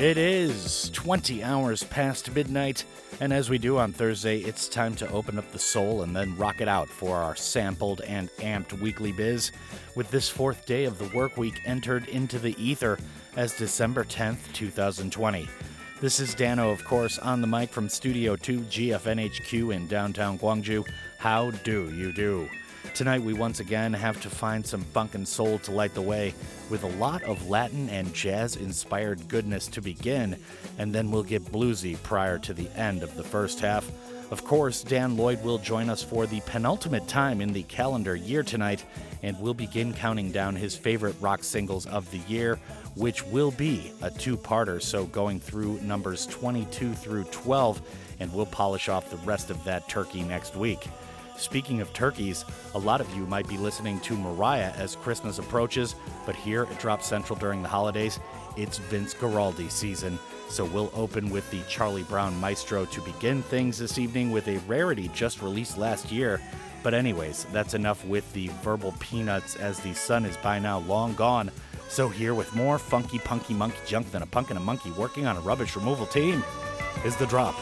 It is 20 hours past midnight, and as we do on Thursday, it's time to open up the soul and then rock it out for our sampled and amped weekly biz. With this fourth day of the work week entered into the ether as December 10th, 2020. This is Dano, of course, on the mic from Studio 2 GFNHQ in downtown Gwangju. How do you do? Tonight, we once again have to find some funk and soul to light the way, with a lot of Latin and jazz inspired goodness to begin, and then we'll get bluesy prior to the end of the first half. Of course, Dan Lloyd will join us for the penultimate time in the calendar year tonight, and we'll begin counting down his favorite rock singles of the year, which will be a two parter, so going through numbers 22 through 12, and we'll polish off the rest of that turkey next week. Speaking of turkeys, a lot of you might be listening to Mariah as Christmas approaches, but here at Drop Central during the holidays, it's Vince Guaraldi season. So we'll open with the Charlie Brown Maestro to begin things this evening with a rarity just released last year. But, anyways, that's enough with the verbal peanuts as the sun is by now long gone. So, here with more funky, punky monkey junk than a punk and a monkey working on a rubbish removal team is the drop.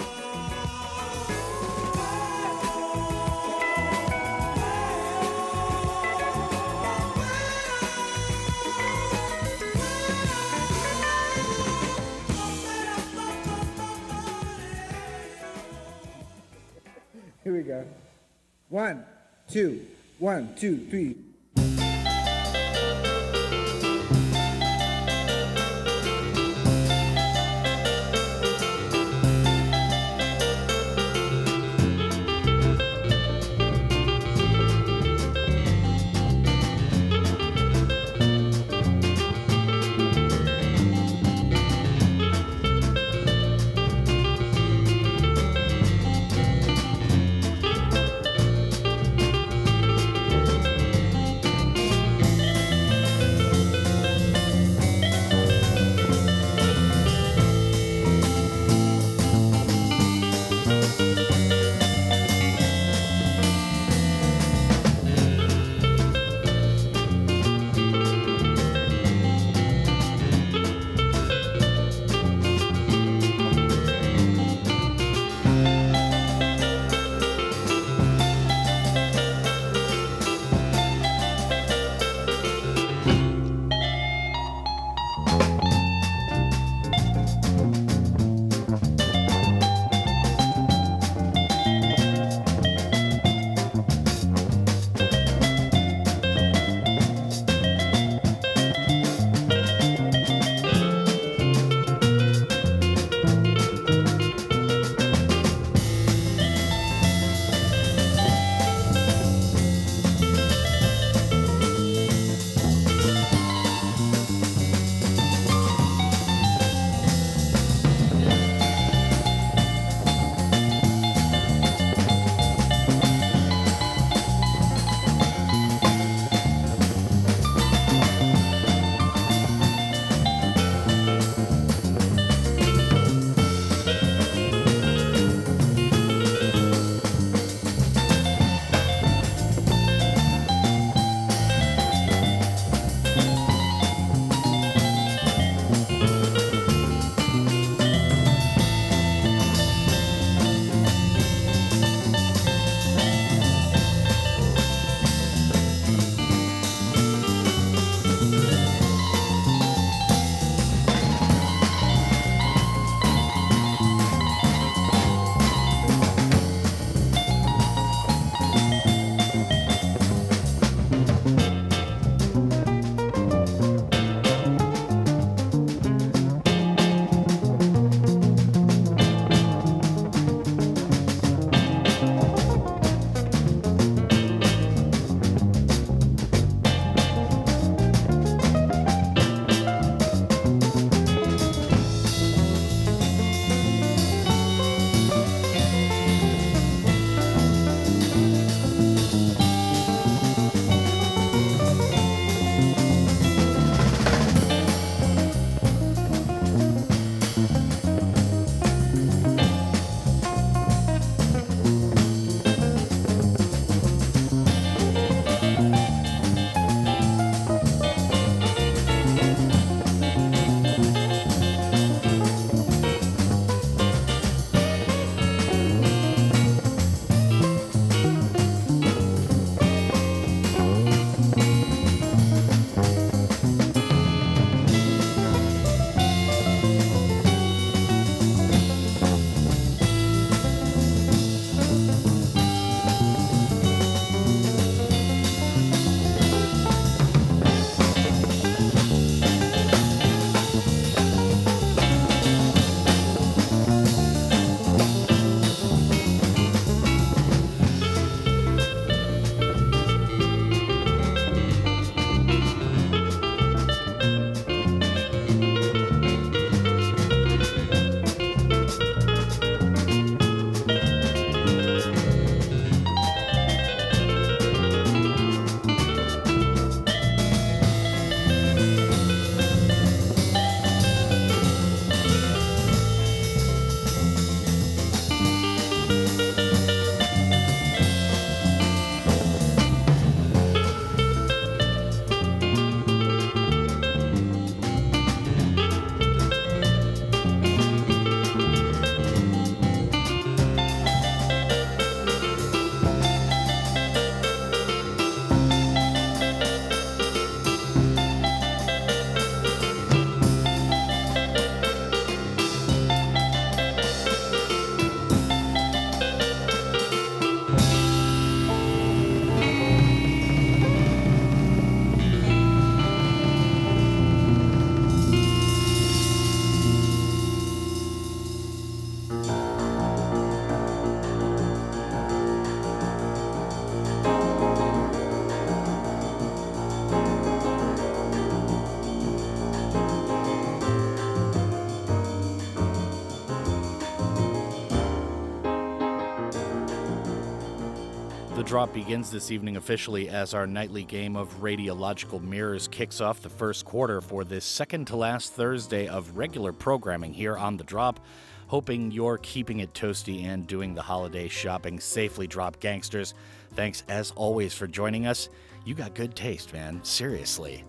Here we go. One, two, one, two, three. Drop begins this evening officially as our nightly game of radiological mirrors kicks off the first quarter for this second to last Thursday of regular programming here on The Drop. Hoping you're keeping it toasty and doing the holiday shopping safely, Drop Gangsters. Thanks as always for joining us. You got good taste, man. Seriously.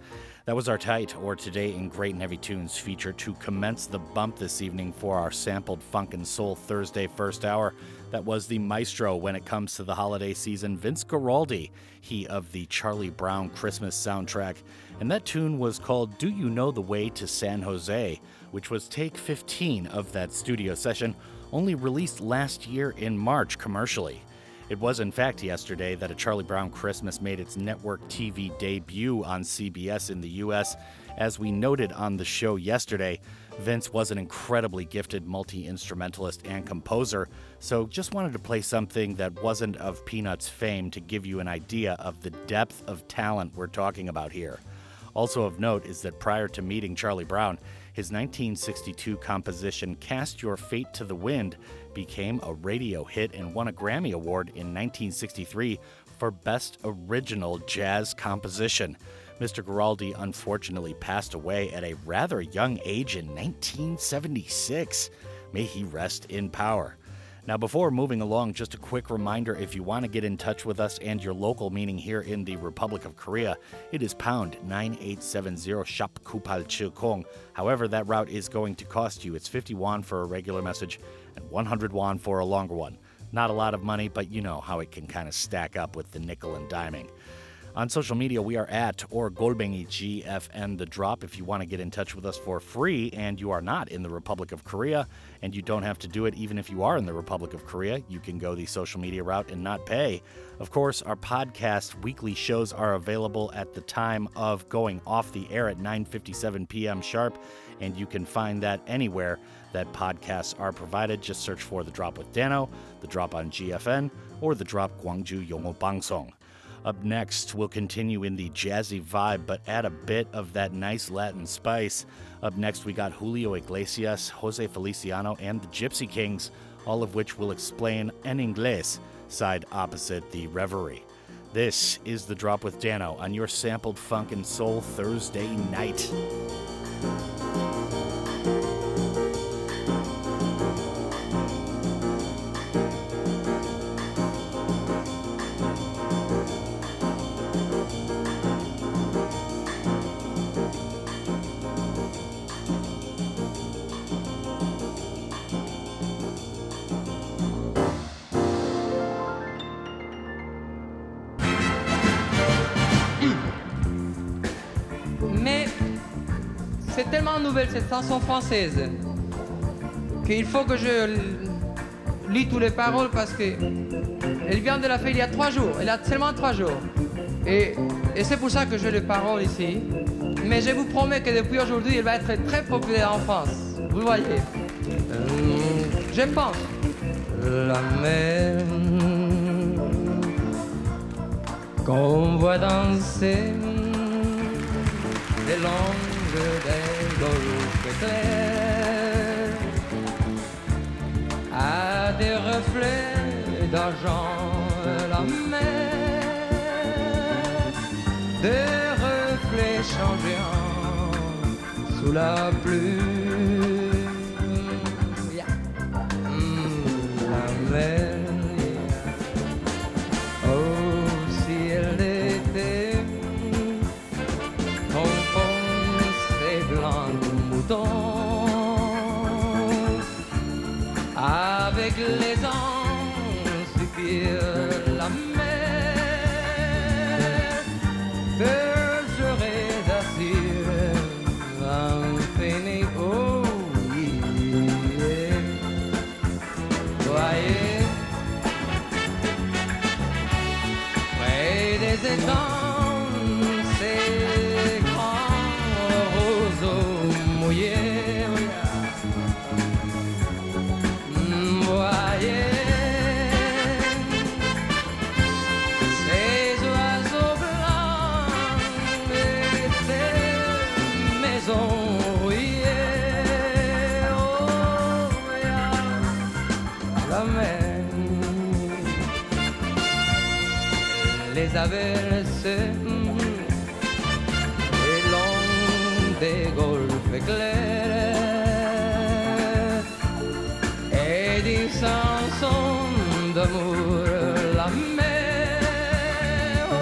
That was our tight or today in Great and Heavy Tunes feature to commence the bump this evening for our sampled funk and soul Thursday first hour. That was the maestro when it comes to the holiday season, Vince Guaraldi, he of the Charlie Brown Christmas soundtrack. And that tune was called Do You Know the Way to San Jose, which was take 15 of that studio session, only released last year in March commercially. It was, in fact, yesterday that A Charlie Brown Christmas made its network TV debut on CBS in the US. As we noted on the show yesterday, Vince was an incredibly gifted multi instrumentalist and composer, so just wanted to play something that wasn't of Peanuts fame to give you an idea of the depth of talent we're talking about here. Also of note is that prior to meeting Charlie Brown, his 1962 composition Cast Your Fate to the Wind became a radio hit and won a Grammy Award in 1963 for Best Original Jazz Composition. Mr. Guaraldi unfortunately passed away at a rather young age in 1976. May he rest in power. Now, before moving along, just a quick reminder if you want to get in touch with us and your local meaning here in the Republic of Korea, it is pound 9870 Shop Kupal Chilkong. However, that route is going to cost you. It's 50 won for a regular message and 100 won for a longer one. Not a lot of money, but you know how it can kind of stack up with the nickel and diming. On social media, we are at or Golbengi GFN The Drop if you want to get in touch with us for free and you are not in the Republic of Korea and you don't have to do it even if you are in the Republic of Korea. You can go the social media route and not pay. Of course, our podcast weekly shows are available at the time of going off the air at 9:57 p.m. sharp and you can find that anywhere that podcasts are provided. Just search for The Drop with Dano, The Drop on GFN, or The Drop Gwangju Yongo Bangsong. Up next, we'll continue in the jazzy vibe, but add a bit of that nice Latin spice. Up next, we got Julio Iglesias, Jose Feliciano, and the Gipsy Kings, all of which will explain en inglés, side opposite the reverie. This is The Drop with Dano on your sampled funk and soul Thursday night. Cette chanson française qu'il faut que je lis toutes les paroles parce que elle vient de la faire il y a trois jours. Elle a seulement trois jours. Et, et c'est pour ça que j'ai les paroles ici. Mais je vous promets que depuis aujourd'hui, elle va être très populaire en France. Vous voyez. Euh, je pense. La mer qu'on voit danser les langues à des reflets d'argent la mer, des reflets changeants sous la pluie. traversée et long des golfes et des d'amour la mer oh,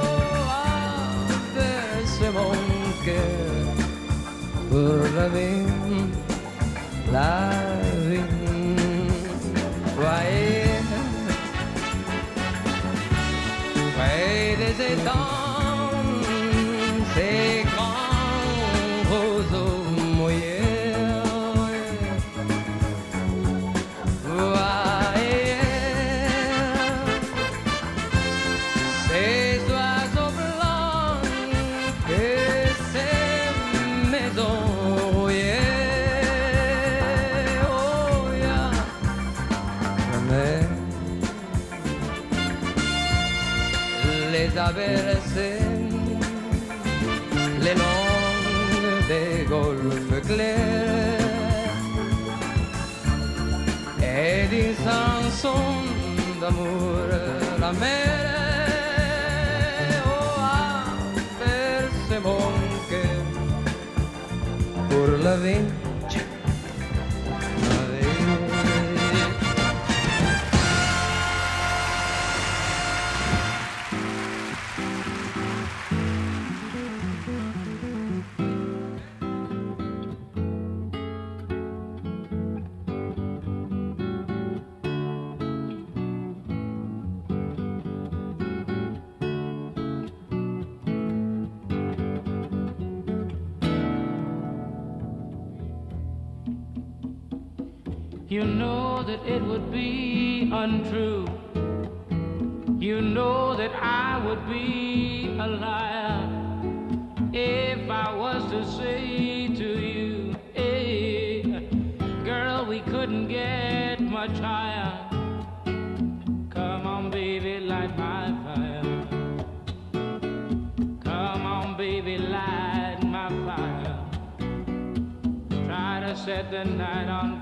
a versé mon cœur pour la vie la dans glitter Ed in chanson d'amour la mere oh, ah, per se bon que pour la vie untrue. You know that I would be a liar if I was to say to you, hey, girl, we couldn't get much higher. Come on, baby, light my fire. Come on, baby, light my fire. Try to set the night on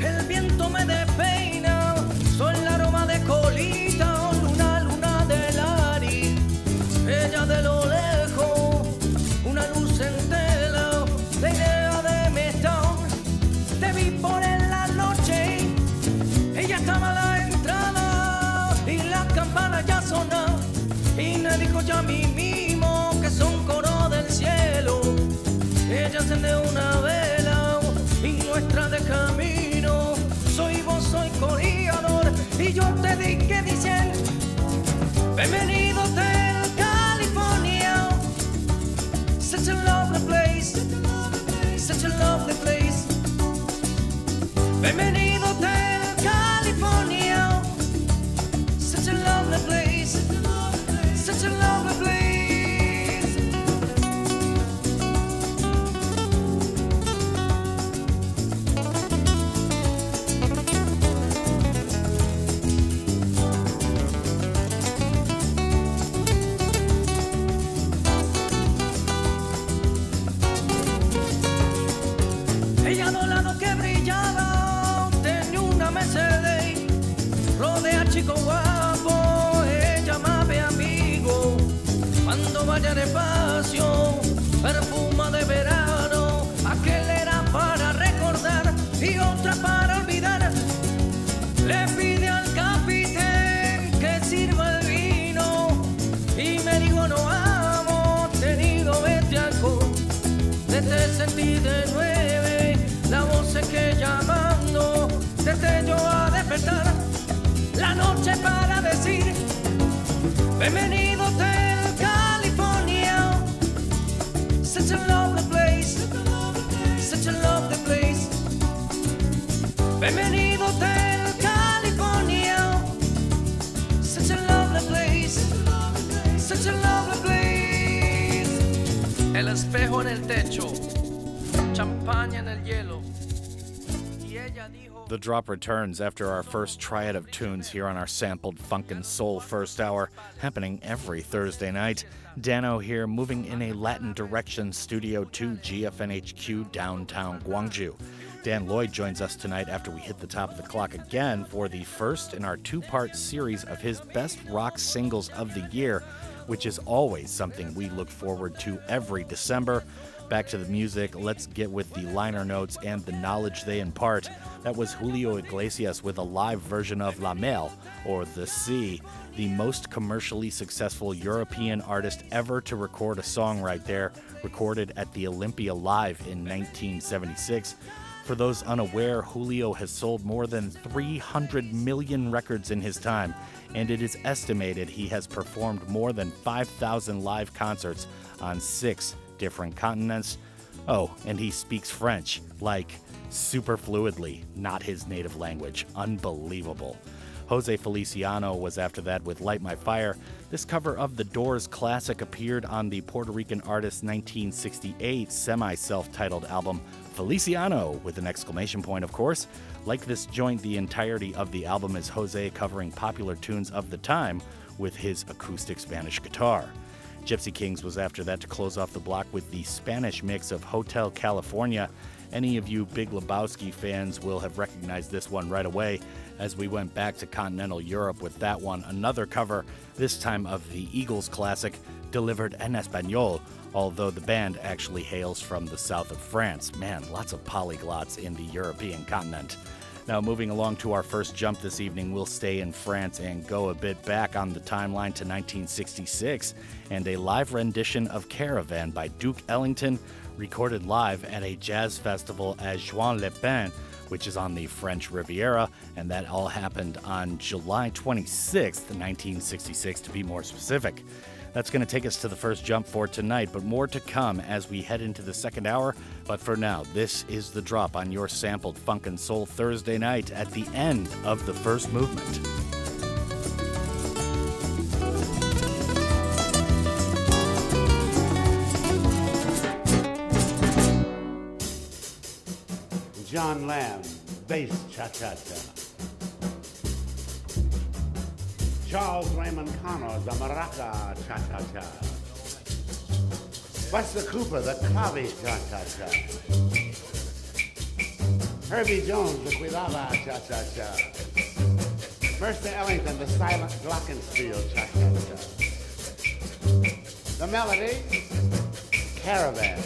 el viento me despeina, soy el aroma de colita, luna, luna de Lari, ella de lo lejos, una luz en tela, la idea de mi te vi por en la noche, ella estaba a la entrada, y la campana ya sonó, y me dijo ya mismo. Bienvenido California, such a lovely place, such a lovely place. El espejo en el techo, champaña en el hielo. The drop returns after our first triad of tunes here on our sampled funk and soul first hour, happening every Thursday night. Dano here, moving in a Latin direction, Studio 2 GFNHQ downtown Gwangju. Dan Lloyd joins us tonight after we hit the top of the clock again for the first in our two part series of his best rock singles of the year, which is always something we look forward to every December. Back to the music, let's get with the liner notes and the knowledge they impart. That was Julio Iglesias with a live version of La Mer, or The Sea, the most commercially successful European artist ever to record a song right there, recorded at the Olympia Live in 1976. For those unaware, Julio has sold more than 300 million records in his time, and it is estimated he has performed more than 5,000 live concerts on six different continents. Oh, and he speaks French, like super fluidly, not his native language. Unbelievable. Jose Feliciano was after that with Light My Fire. This cover of The Doors classic appeared on the Puerto Rican artist's 1968 semi self titled album Feliciano, with an exclamation point, of course. Like this joint, the entirety of the album is Jose covering popular tunes of the time with his acoustic Spanish guitar. Gipsy Kings was after that to close off the block with the Spanish mix of Hotel California. Any of you Big Lebowski fans will have recognized this one right away as we went back to continental Europe with that one. Another cover, this time of the Eagles classic, delivered en Espanol, although the band actually hails from the south of France. Man, lots of polyglots in the European continent. Now, moving along to our first jump this evening, we'll stay in France and go a bit back on the timeline to 1966 and a live rendition of Caravan by Duke Ellington, recorded live at a jazz festival at Juan-les-Pins, which is on the French Riviera, and that all happened on July 26th, 1966, to be more specific. That's going to take us to the first jump for tonight, but more to come as we head into the second hour. But for now, this is the drop on your sampled Funk and Soul Thursday night at the end of the first movement. John Lamb, bass cha-cha-cha. Charles Raymond Connor, the maraca cha-cha-cha. Buster Cooper, the clave cha-cha-cha. Herbie Jones, the cuidaba cha-cha-cha. Mercer Ellington, the silent glockenspiel cha-cha-cha. The melody, Caravan.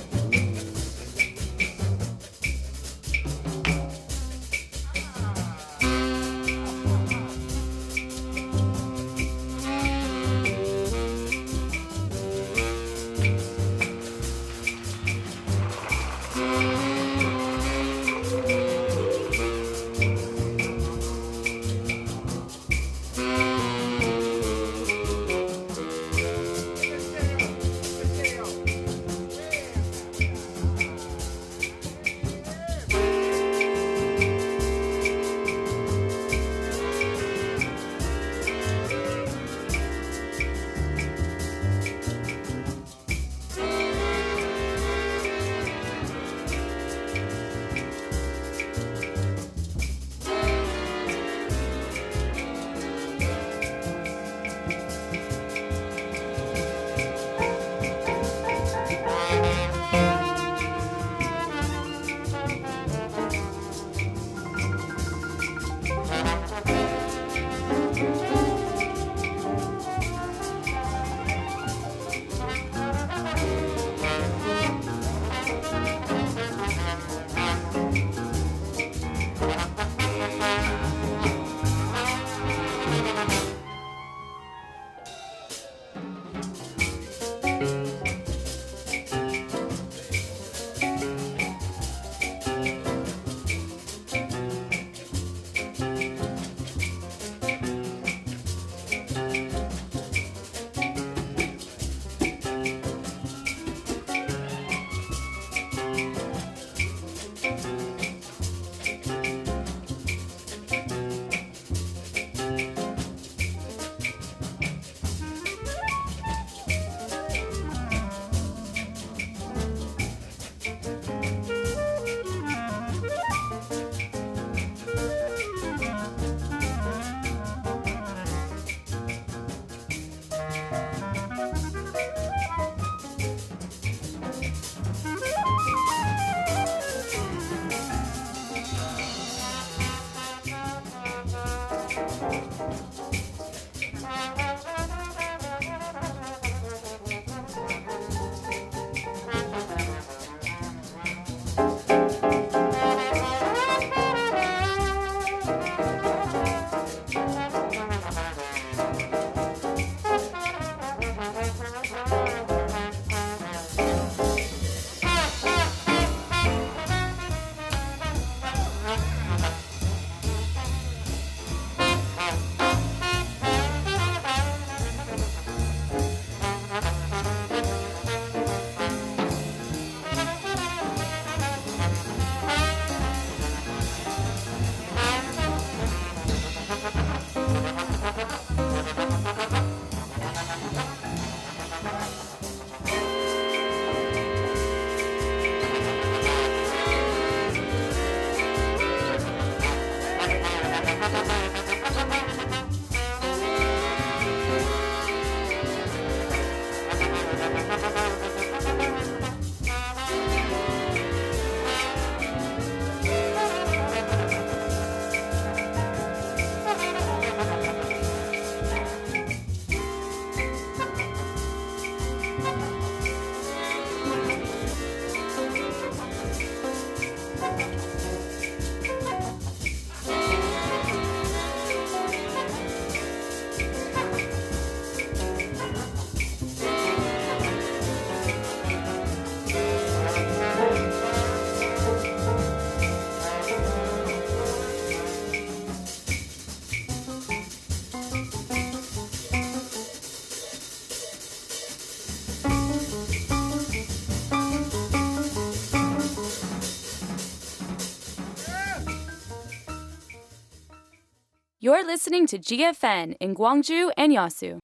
You're listening to GFN in Gwangju and Yasu.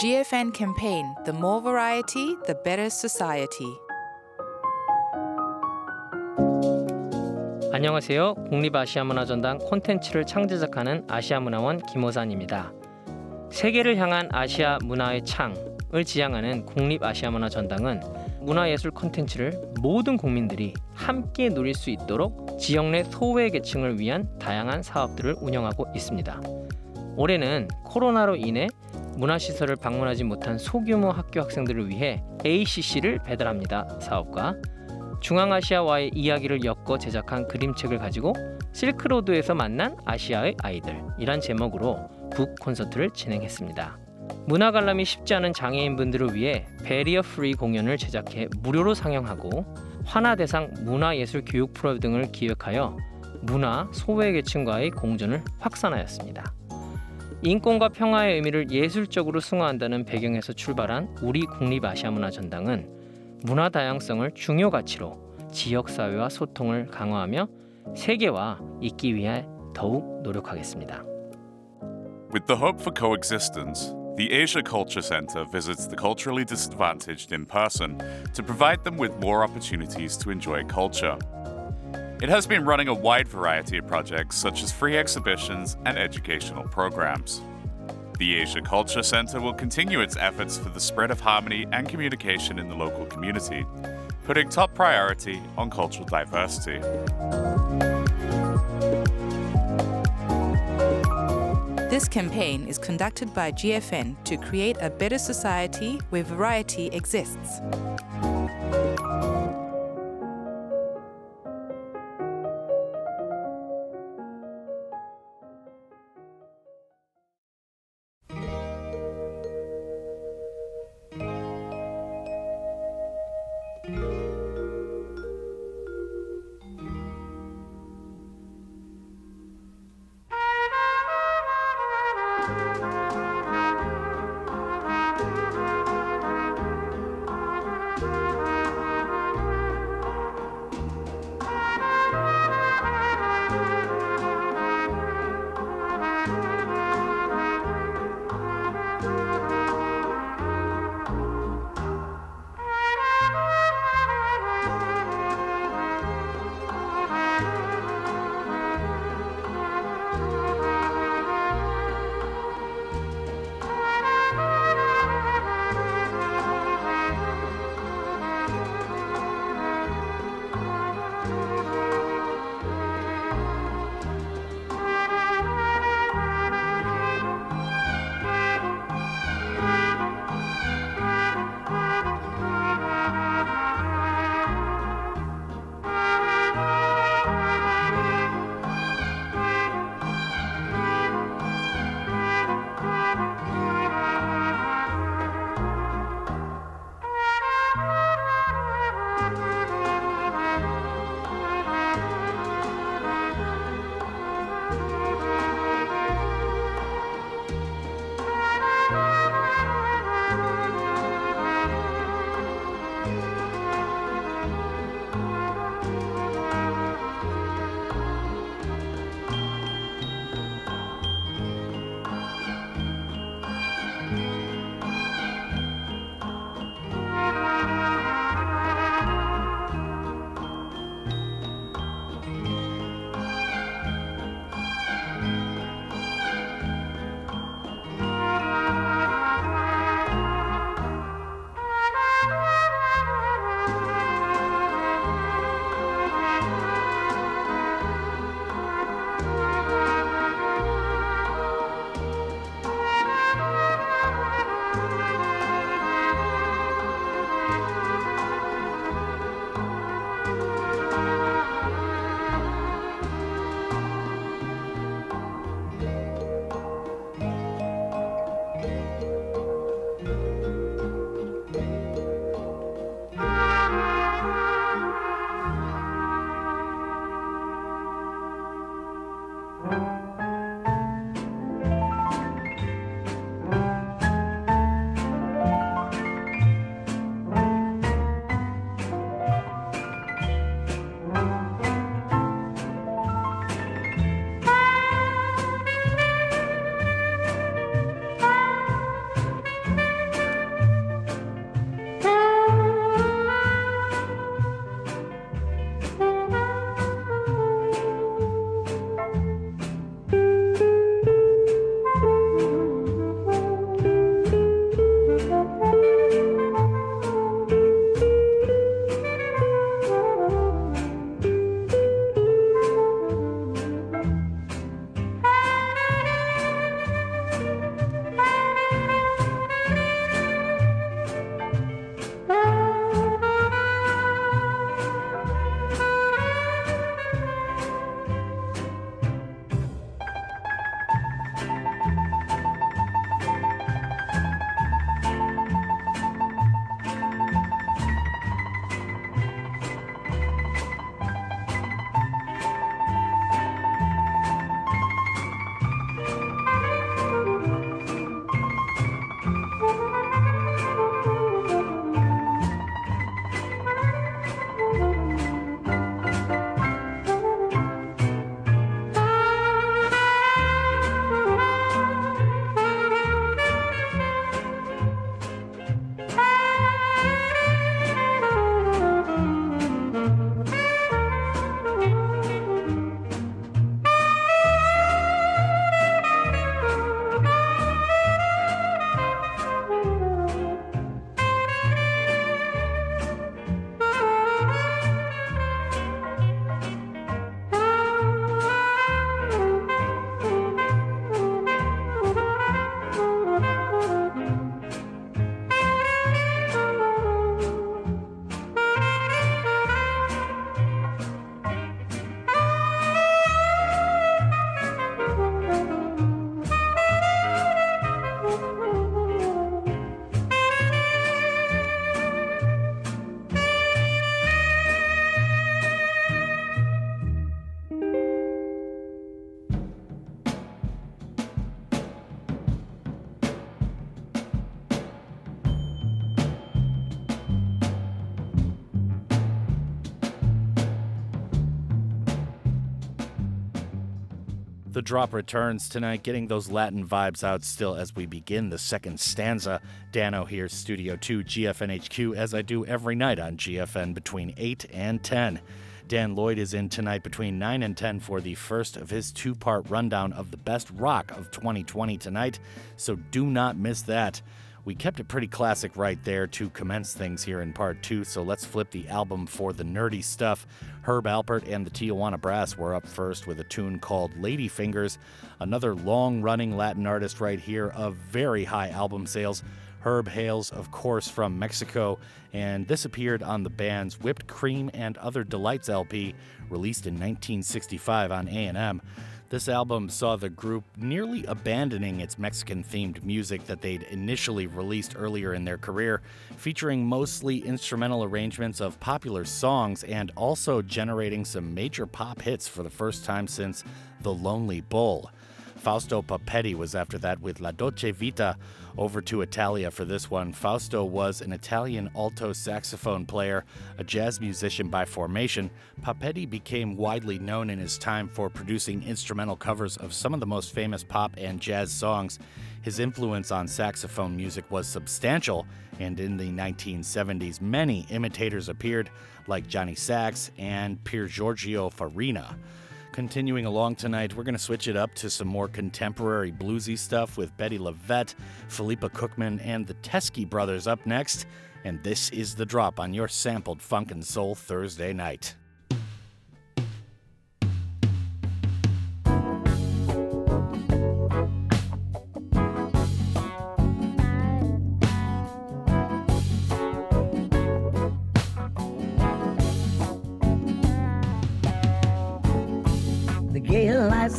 GFN campaign The more variety, the better society. 안녕하세요. 국립아시아문화전당 콘텐츠를 창제작하는 아시아문화원 김호산입니다. 세계를 향한 아시아 문화의 창을 지향하는 국립아시아문화전당은 문화예술 콘텐츠를 모든 국민들이 함께 누릴 수 있도록 지역 내 소외 계층을 위한 다양한 사업들을 운영하고 있습니다. 올해는 코로나로 인해 문화시설을 방문하지 못한 소규모 학교 학생들을 위해 ACC를 배달합니다 사업과 중앙아시아와의 이야기를 엮어 제작한 그림책을 가지고 실크로드에서 만난 아시아의 아이들이란 제목으로 북 콘서트를 진행했습니다. 문화 관람이 쉽지 않은 장애인분들을 위해 베리어 프리 공연을 제작해 무료로 상영하고 환화 대상 문화예술 교육 프로 등을 기획하여 문화 소외 계층과의 공존을 확산하였습니다. 인권과 평화의 의미를 예술적으로 승화한다는 배경에서 출발한 우리 국립아시아문화전당은 문화 다양성을 중요 가치로 지역 사회와 소통을 강화하며 세계와 있기 위해 더욱 노력하겠습니다. With the hope for coexistence, the Asia Culture Centre visits the culturally disadvantaged in person to provide them with more opportunities to enjoy culture. It has been running a wide variety of projects such as free exhibitions and educational programs. The Asia Culture Centre will continue its efforts for the spread of harmony and communication in the local community, putting top priority on cultural diversity. This campaign is conducted by GFN to create a better society where variety exists. Drop returns tonight, getting those Latin vibes out still as we begin the second stanza. Dano here, Studio 2, GFNHQ, as I do every night on GFN between 8 and 10. Dan Lloyd is in tonight between 9 and 10 for the first of his two part rundown of the best rock of 2020 tonight, so do not miss that. We kept it pretty classic right there to commence things here in part two, so let's flip the album for the nerdy stuff. Herb Alpert and the Tijuana Brass were up first with a tune called Lady Fingers, another long running Latin artist right here of very high album sales. Herb hails, of course, from Mexico, and this appeared on the band's Whipped Cream and Other Delights LP, released in 1965 on A&M. This album saw the group nearly abandoning its Mexican themed music that they'd initially released earlier in their career, featuring mostly instrumental arrangements of popular songs and also generating some major pop hits for the first time since The Lonely Bull. Fausto Papetti was after that with La Dolce Vita. Over to Italia for this one. Fausto was an Italian alto saxophone player, a jazz musician by formation. Papetti became widely known in his time for producing instrumental covers of some of the most famous pop and jazz songs. His influence on saxophone music was substantial, and in the 1970s, many imitators appeared, like Johnny Sax and Pier Giorgio Farina. Continuing along tonight, we're going to switch it up to some more contemporary bluesy stuff with Bettye LaVette, Phillipa Cookman, and the Teskey Brothers up next. And this is the drop on your sampled funk and soul Thursday night.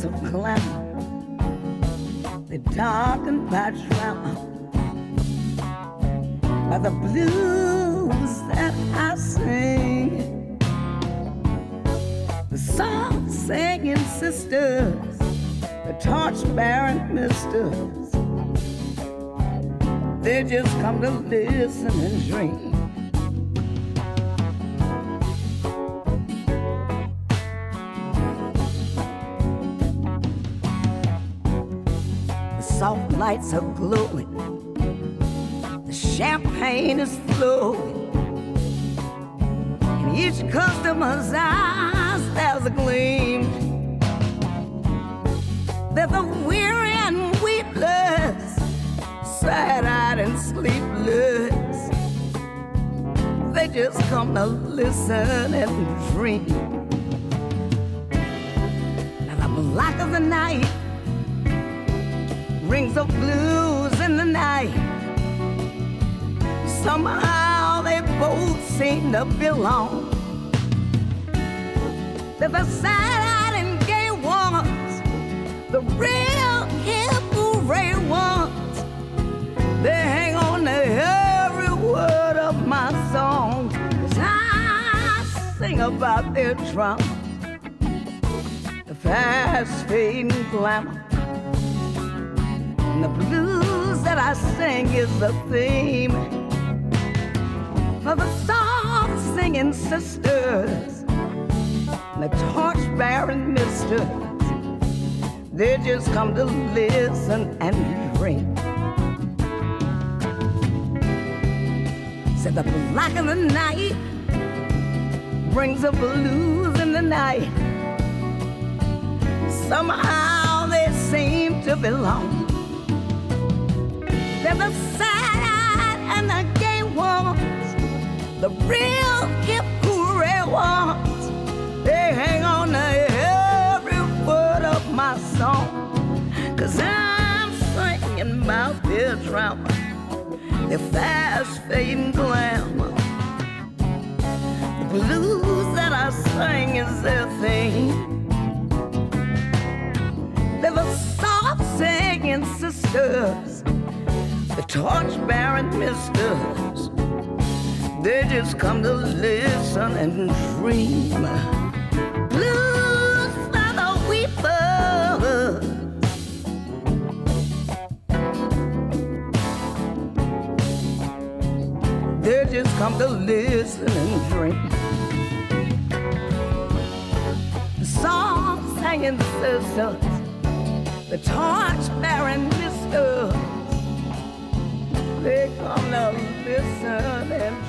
Of glamour, they darken by drama, by the blues that I sing. The song singing sisters, the torch bearing misters, they just come to listen and dream. Lights are glowing, the champagne is flowing. In each customer's eyes, there's a gleam. There's a weary and weepless, sad eyed and sleepless. They just come to listen and dream. And the black of the night rings of blues in the night. Somehow they both seem to belong. They're the sad-eyed and gay ones, the real hip hooray ones. They hang on to every word of my song. I sing about their drama, the fast fading glamour and the blues that I sing is the theme for the soft singing sisters, and the torch bearing misters. They just come to listen and drink. Said the black of the night brings the blues in the night. Somehow they seem to belong. Sad-eyed and the gay ones, the real hip hooray ones. They hang on to every word of my song, cause I'm singing about their drama, their fast fading glamour. The blues that I sing is their thing. They're the soft singing sisters the torch bearing misters. They just come to listen and dream. Blues for the weepers. They just come to listen and dream. The song singing sisters the torch bearing mister. They come to listen and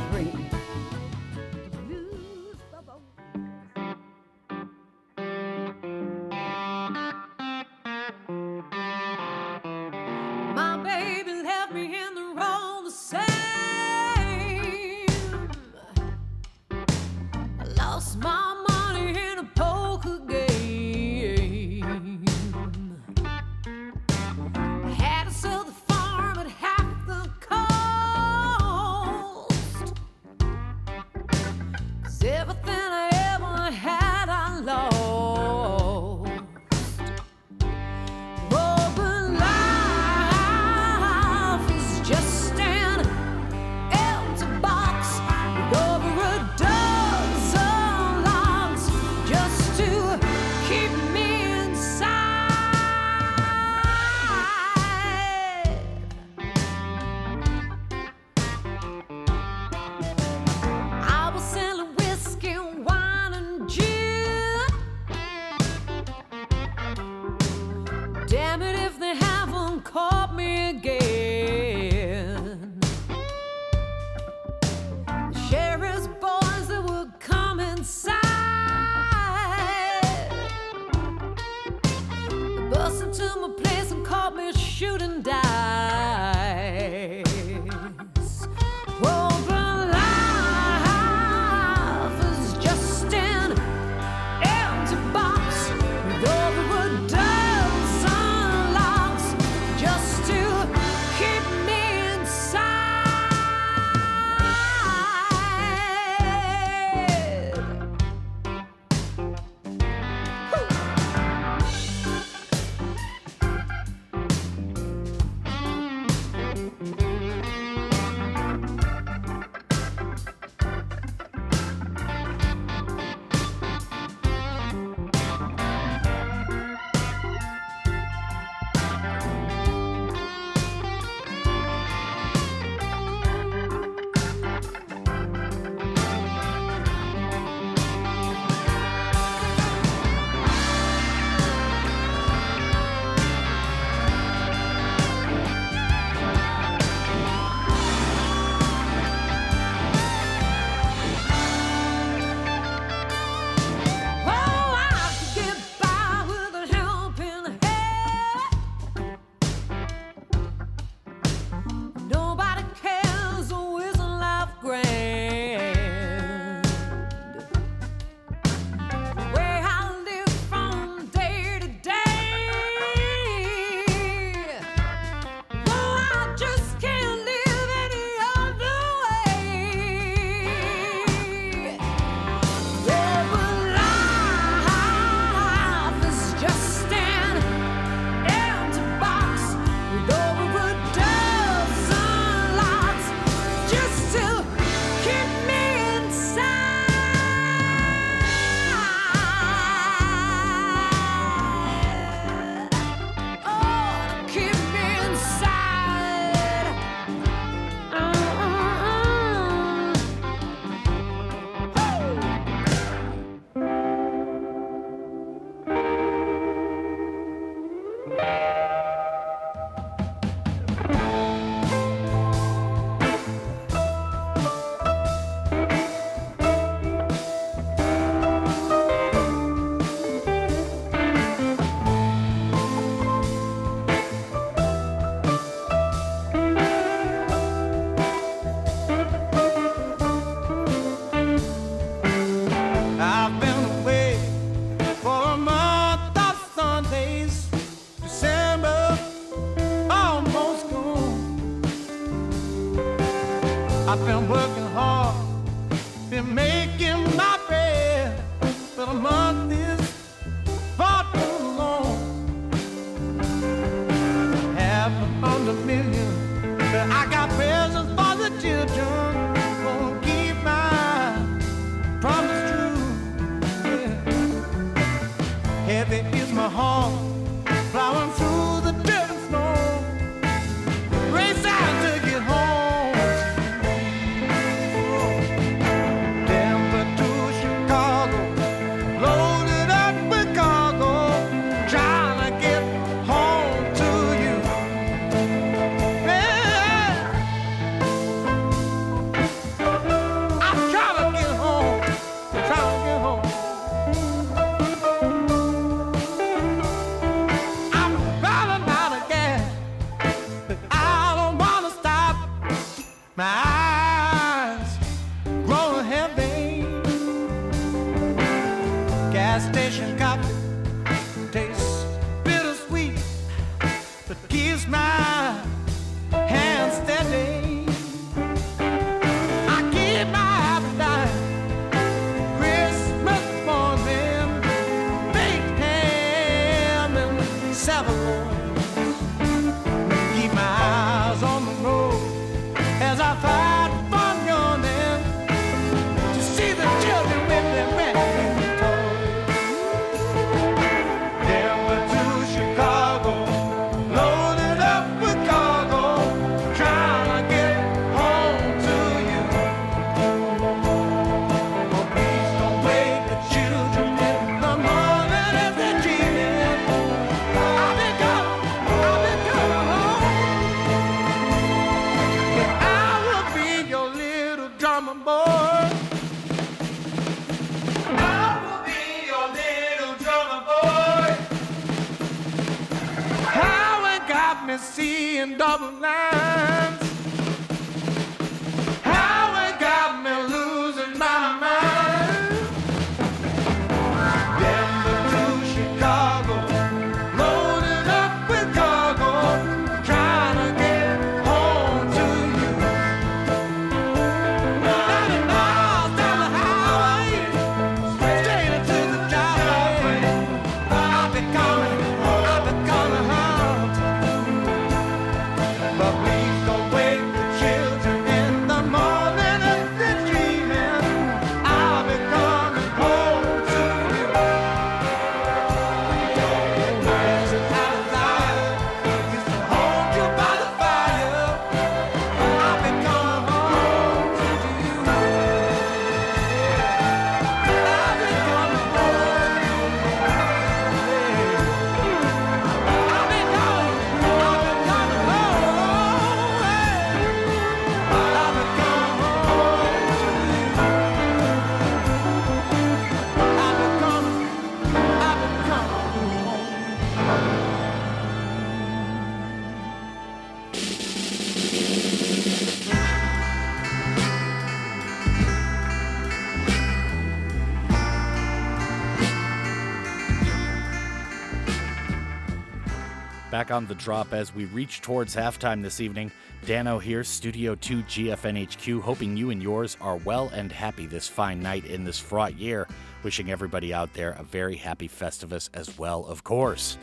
Back on the drop as we reach towards halftime this evening. Dano here, Studio 2 GFNHQ, hoping you and yours are well and happy this fine night in this fraught year. Wishing everybody out there a very happy Festivus as well, of course.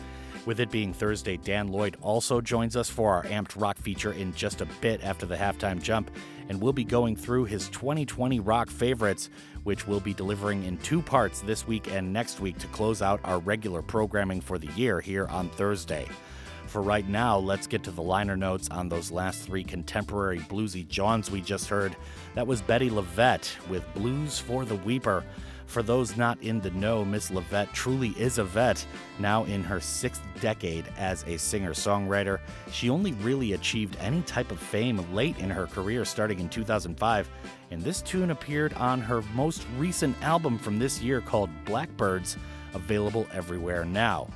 With it being Thursday, Dan Lloyd also joins us for our Amped Rock feature in just a bit after the halftime jump, and we'll be going through his 2020 rock favorites, which we'll be delivering in two parts this week and next week to close out our regular programming for the year here on Thursday. For right now, let's get to the liner notes on those last three contemporary bluesy Johns we just heard. That was Bettye LaVette with Blues for the Weeper. For those not in the know, Miss LaVette truly is a vet, now in her sixth decade as a singer songwriter. She only really achieved any type of fame late in her career, starting in 2005, and this tune appeared on her most recent album from this year called Blackbirds, available everywhere now.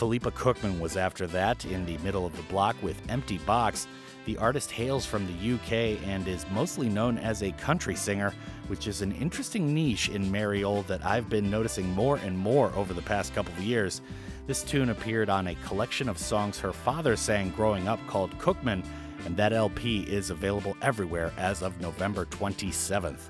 Phillipa Cookman was after that in the middle of the block with Empty Box. The artist hails from the UK and is mostly known as a country singer, which is an interesting niche in Mariole that I've been noticing more and more over the past couple of years. This tune appeared on a collection of songs her father sang growing up called Cookman, and that LP is available everywhere as of November 27th.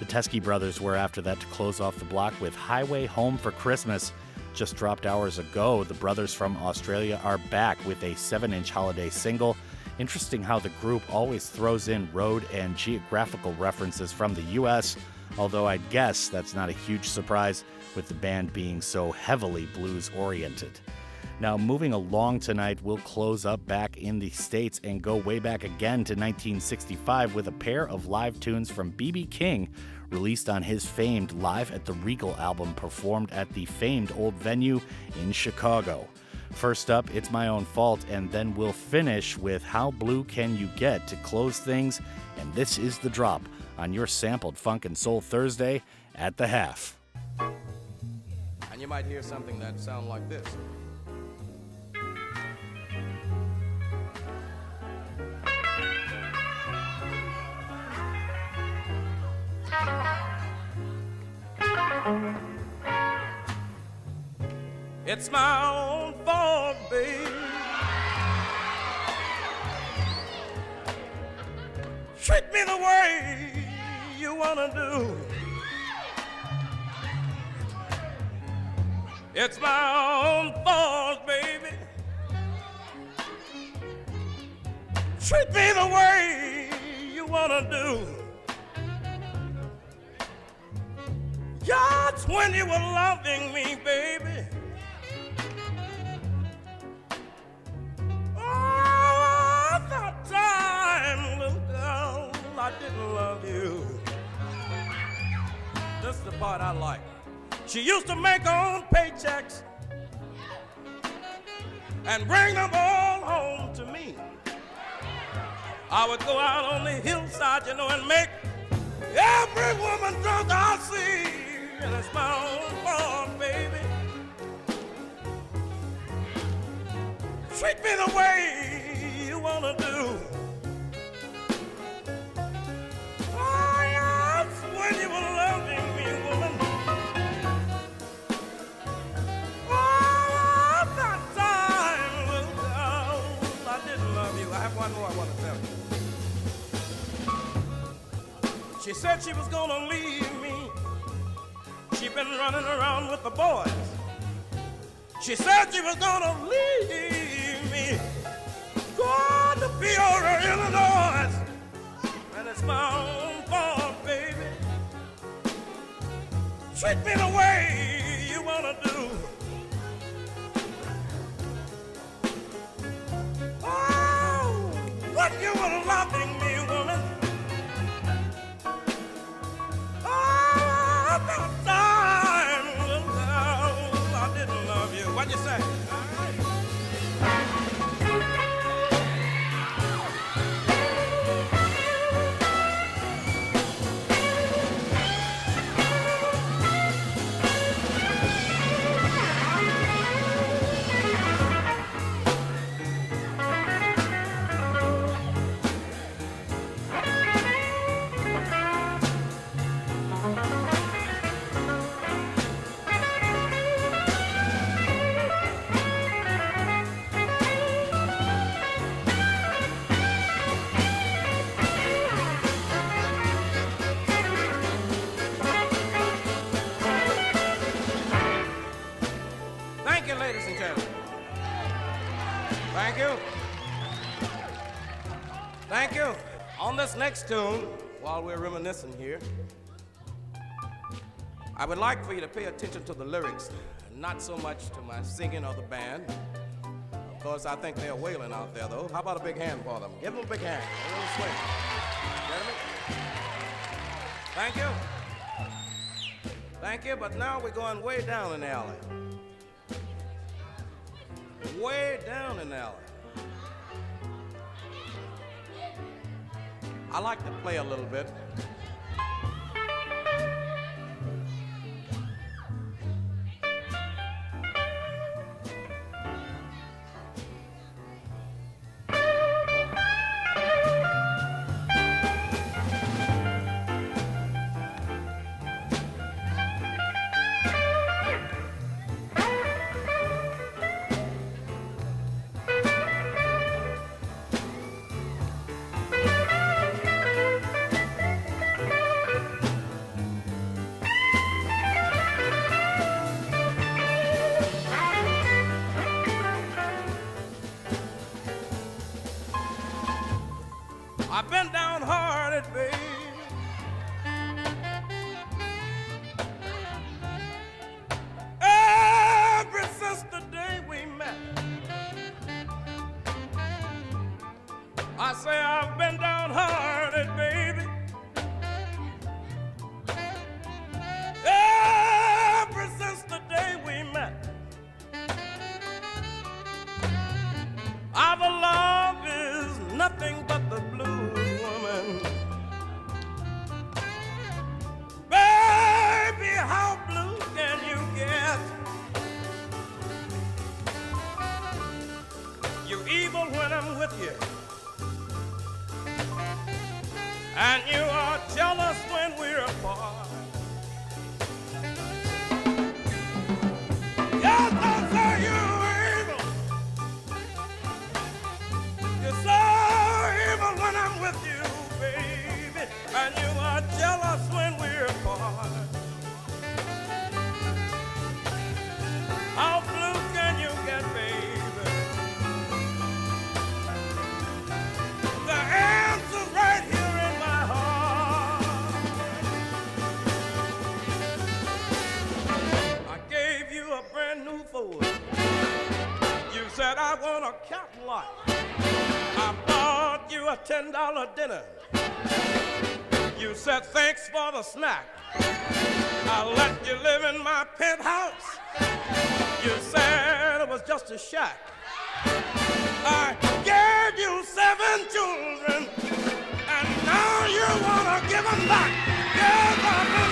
The Teskey brothers were after that to close off the block with Highway Home for Christmas. Just dropped hours ago, the brothers from Australia are back with a 7 inch holiday single. Interesting how the group always throws in road and geographical references from the US, although I'd guess that's not a huge surprise with the band being so heavily blues oriented. Now, moving along tonight, we'll close up back in the States and go way back again to 1965 with a pair of live tunes from B.B. King, released on his famed Live at the Regal album, performed at the famed old venue in Chicago. First up, It's My Own Fault, and then we'll finish with How Blue Can You Get to close things, and this is the drop on your sampled Funk and Soul Thursday at the half. And you might hear something that sound like this. It's my own fault, babe. Treat me the way you wanna do. It's my own fault, baby. Treat me the way you wanna do. Just when you were loving me, baby. Oh, thought time was gone. I didn't love you. This is the part I like. She used to make her own paychecks and bring them all home to me. I would go out on the hillside, you know, and make every woman drunk I see. Treat me the way you wanna do. Oh, you me, woman. Oh, that time. I didn't love you. I have one more I want to tell you. She said she was gonna leave me. She been running around with the boys. She said she was gonna leave me. Going to Peoria, Illinois. And it's my own fault, baby. Treat me the way you wanna do. Oh, what you were loving me, woman. Oh, that What'd you say? This next tune, while we're reminiscing here, I would like for you to pay attention to the lyrics, not so much to my singing or the band. Of course, I think they're wailing out there, though. How about a big hand for them? Give them a big hand. A little swing. Thank you. Thank you, but now we're going way down in the alley. Way down in the alley. I like to play a little bit. $10 dinner. You said thanks for the snack. I'll let you live in my penthouse. You said it was just a shack. I gave you seven children, and now you wanna give them back. Give them back.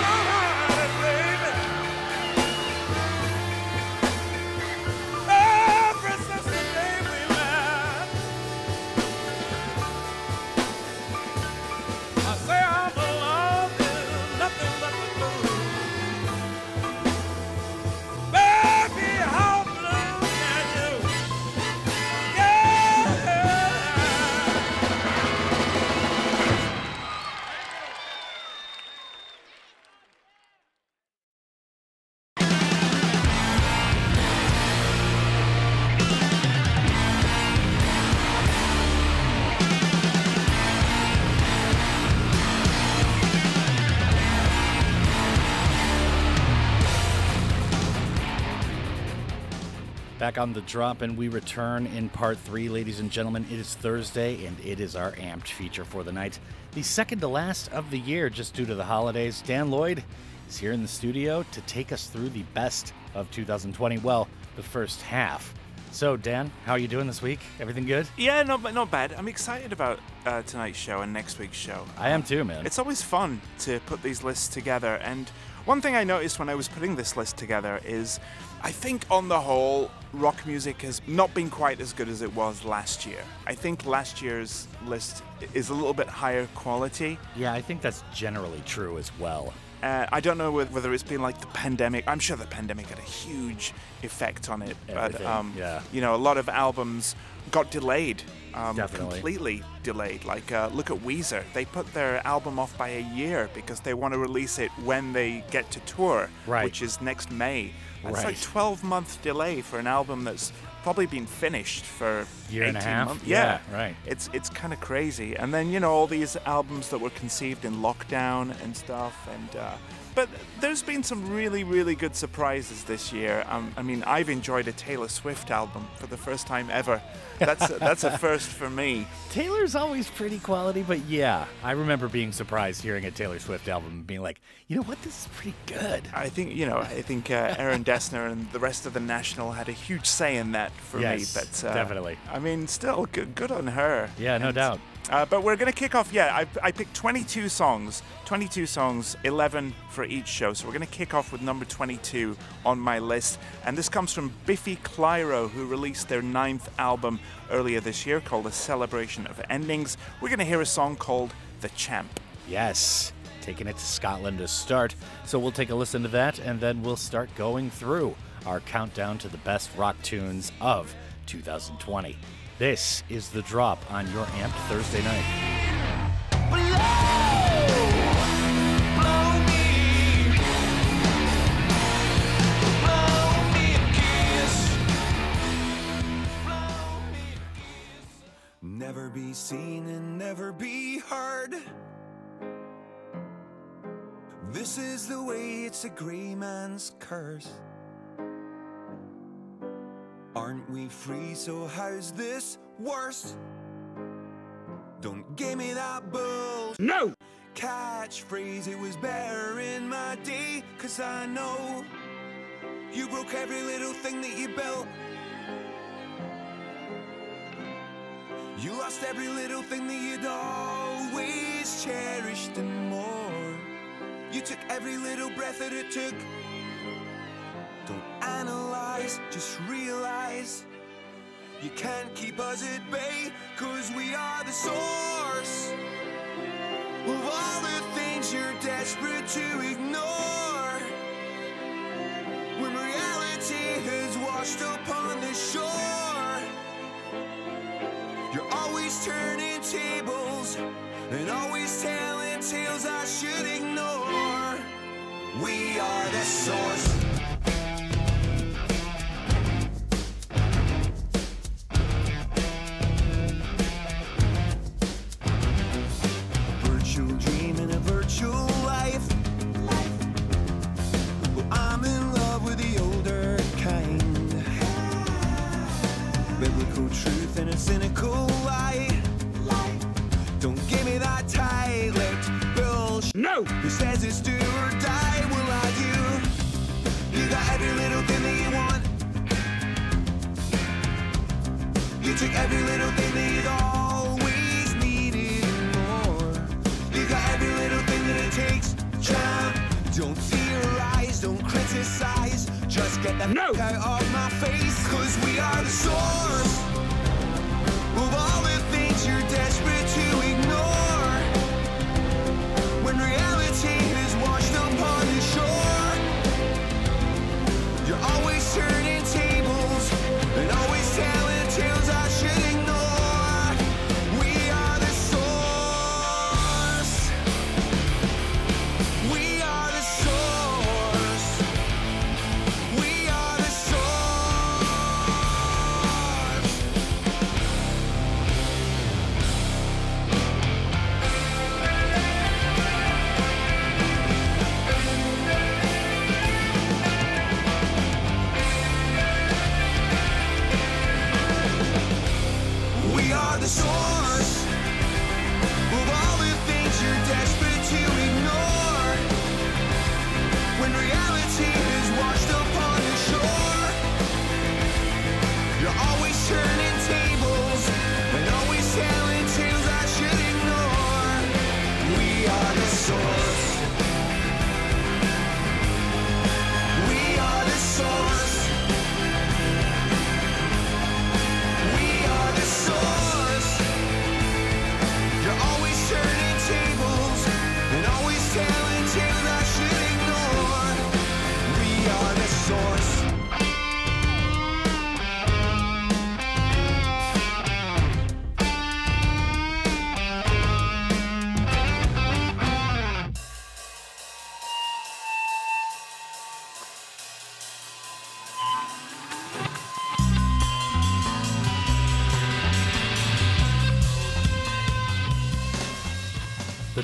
Back on the drop, and we return in part three, ladies and gentlemen. It is Thursday, and it is our amped feature for the night. The second to last of the year, just due to the holidays. Dan Lloyd is here in the studio to take us through the best of 2020. Well, the first half. So, Dan, how are you doing this week? Everything good? Yeah, not not bad. I'm excited about uh, tonight's show and next week's show. I am too, man. It's always fun to put these lists together. And one thing I noticed when I was putting this list together is I think on the whole, rock music has not been quite as good as it was last year. I think last year's list is a little bit higher quality. Yeah, I think that's generally true as well. Uh, I don't know whether it's been like the pandemic. I'm sure the pandemic had a huge effect on it. But um, yeah. you know, a lot of albums got delayed, um, completely delayed. Like uh, look at Weezer. They put their album off by a year because they want to release it when they get to tour, Right. which is next May. That's Right. like 12 month delay for an album that's probably been finished for Year and a 18 half? months. Yeah, Yeah, right. It's it's kind of crazy. And then you know all these albums that were conceived in lockdown and stuff. And uh, but there's been some really really good surprises this year. Um, I mean, I've enjoyed a Taylor Swift album for the first time ever. That's that's a first for me. Taylor's always pretty quality, but yeah, I remember being surprised hearing a Taylor Swift album and being like, you know what, this is pretty good. I think you know. I think uh, Aaron Dessner and the rest of the National had a huge say in that for Yes, me. But uh, definitely. I mean, still good, good on her. Yeah, no And, doubt. Uh, but we're going to kick off. Yeah, I, I picked 22 songs, 22 songs, 11 for each show. So we're going to kick off with number 22 on my list. And this comes from Biffy Clyro, who released their ninth album earlier this year called A Celebration of Endings. We're going to hear a song called The Champ. Yes, taking it to Scotland to start. So we'll take a listen to that and then we'll start going through our countdown to the best rock tunes of 2020. This is The Drop on your Amped Thursday night. Never be seen and never be heard. This is the way it's a gray man's curse. Aren't we free, so how's this worse? Don't give me that bull. No! Catchphrase, it was better in my day, cause I know you broke every little thing that you built. You lost every little thing that you'd always cherished and more. You took every little breath that it took. Don't analyze, just realize you can't keep us at bay, cause we are the source of all the things you're desperate to ignore. When reality has washed upon the shore. You're always turning tables and always telling tales I should ignore. We are the source. A cynical light. Don't give me that tight-lipped bullshit. No! Who says it's do or die? Well, I do. You got every little thing that you want. You took every little thing that you'd always needed and more. You got every little thing that it takes. Champ. Don't theorize, don't criticize. Just get the no. out of my face. Cause we are the source of all the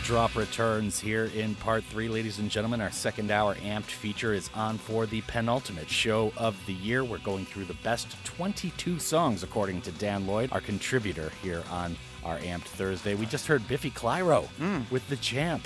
drop returns here in part three, ladies and gentlemen. Our second hour amped feature is on for the penultimate show of the year. We're going through the best 22 songs, according to Dan Lloyd, our contributor here on our amped Thursday. We just heard Biffy Clyro hmm. with the champ.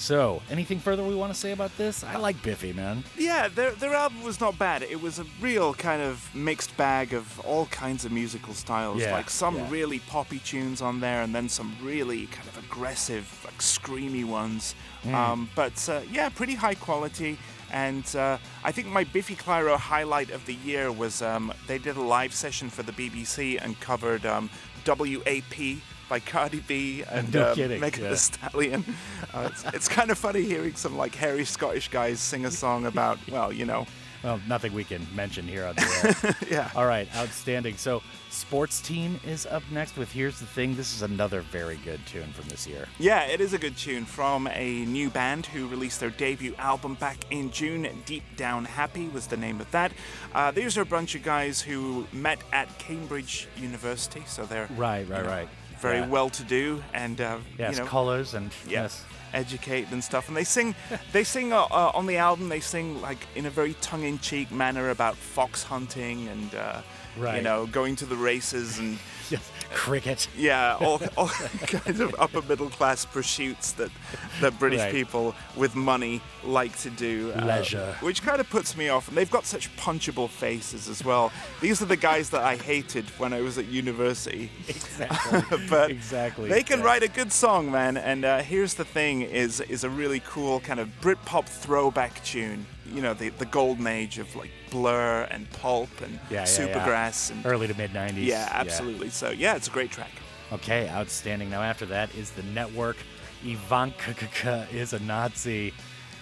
So, anything further we want to say about this? I like Biffy, man. Yeah, their, their album was not bad. It was a real kind of mixed bag of all kinds of musical styles. Yeah, like some yeah. really poppy tunes on there, and then some really kind of aggressive, like screamy ones. Mm. Um, but uh, yeah, pretty high quality. And uh, I think my Biffy Clyro highlight of the year was um, they did a live session for the BBC and covered um, WAP by Cardi B and No um, Megan yeah. Thee Stallion. Uh, it's, it's kind of funny hearing some like hairy Scottish guys sing a song about, well, you know. Well, nothing we can mention here on the air. yeah. All right, outstanding. So, Sports Team is up next with Here's the Thing. This is another very good tune from this year. Yeah, it is a good tune from a new band who released their debut album back in June. Deep Down Happy was the name of that. Uh, these are a bunch of guys who met at Cambridge University, so they're Right, you right, know, right. Very Yeah. well to do and uh, Yes, you know, colors and yeah, yes. educated and stuff. And they sing, they sing uh, uh, on the album. They sing like in a very tongue-in-cheek manner about fox hunting and uh, you know going to the races and cricket. yeah, all, all kinds of upper middle class pursuits that that British Right. people with money like to do. uh, Leisure. which kind of puts me off. And they've got such punchable faces as well. These are the guys that I hated when I was at university. Exactly. but exactly. they can yeah. write a good song, man. And uh, here's the thing: is is a really cool kind of Britpop throwback tune. You know, the the golden age of like Blur and Pulp and Yeah, Supergrass and early to mid 90s. yeah, absolutely. So yeah, it's a great track. Okay, outstanding. Now, after that is the network. Ivanka is a Nazi.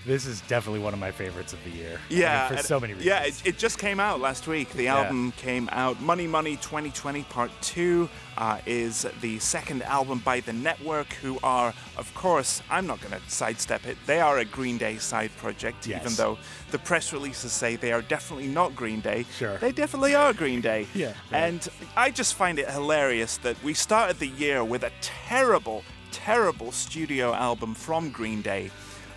This is definitely one of my favorites of the year. I mean, Yeah, for so many reasons. Yeah, it, it just came out last week. The Yeah. album came out. Money Money 2020 Part 2 uh, is the second album by The Network, who are, of course, I'm not going to sidestep it. They are a Green Day side project, even though the press releases say they are definitely not Green Day. Sure. They definitely are Green Day. Yeah, right. And I just find it hilarious that we started the year with a terrible, terrible studio album from Green Day.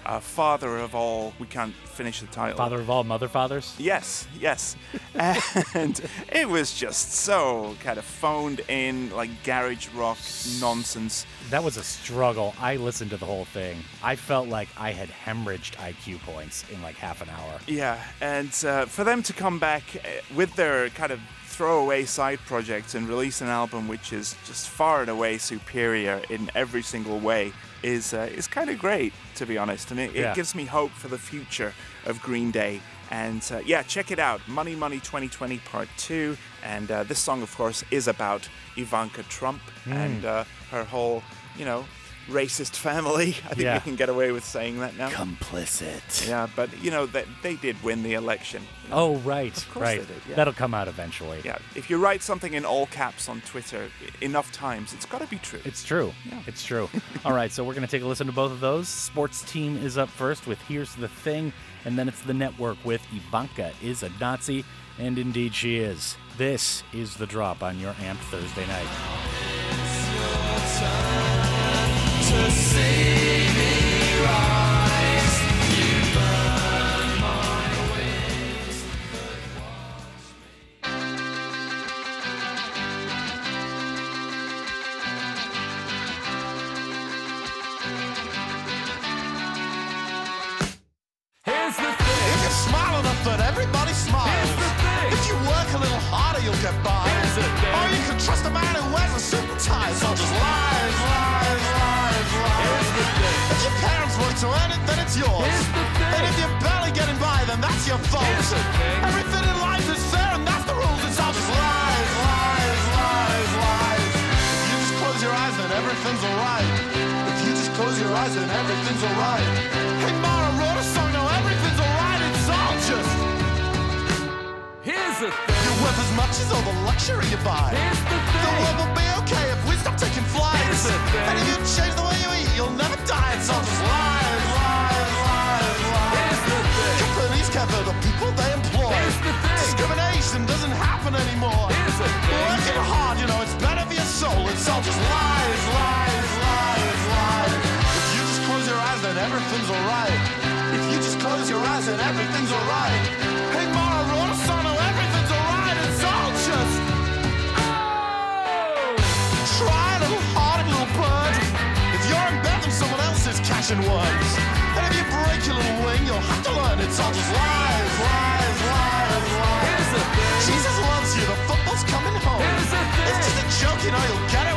Uh, father of all. We can't finish the title. Father of all mother fathers? Yes, yes. and it was just so kind of phoned in, like garage rock nonsense. That was a struggle. I listened to the whole thing. I felt like I had hemorrhaged IQ points in like half an hour. Yeah, and uh, for them to come back uh, with their kind of throwaway side projects and release an album which is just far and away superior in every single way is uh, is kind of great to be honest, and it, Yeah. it gives me hope for the future of Green Day. And uh, yeah, check it out, Money Money 2020 Part Two. And uh, this song, of course, is about Ivanka Trump Mm. and uh, her whole, you know, racist family. I think Yeah. we can get away with saying that now. Complicit. Yeah, but you know that they did win the election. Oh, right, Of course right. they did, yeah. That'll come out eventually. Yeah, if you write something in all caps on Twitter enough times, it's got to be true. It's true. Yeah. It's true. All right, so we're going to take a listen to both of those. Sports Team is up first with Here's the Thing, and then it's The Network with Ivanka is a Nazi, and indeed she is. This is The Drop on your Amp Thursday night. To see me rise, that's your fault. The thing. Everything in life is fair, and that's the rules. It's all just lies, lies, lies, lies. If you just close your eyes, then everything's alright. If you just close your eyes, then everything's alright. Hey, Mara wrote a song, now everything's alright. It's all just. Here's the thing. You're worth as much as all the luxury you buy. Here's the thing. The world will be okay if we stop taking flights. Here's the thing. And if you change the way you eat, you'll never die. It's all just lies, happen anymore. The thing. Working hard, you know, it's better for your soul. It's all just lies, lies, lies, lies. If you just close your eyes, then everything's alright. If you just close your eyes, then everything's alright. Hey, Mara wrote a song, now oh, everything's alright. It's all just. Oh! Try a little harder, little bird. If you're in bed, then someone else is catching worms. And if you break your little wing, you'll have to learn it's all just lies, lies, lies, lies. Here's the thing. Jesus coming home. Here's the thing. It's just a joke, you know, you'll get it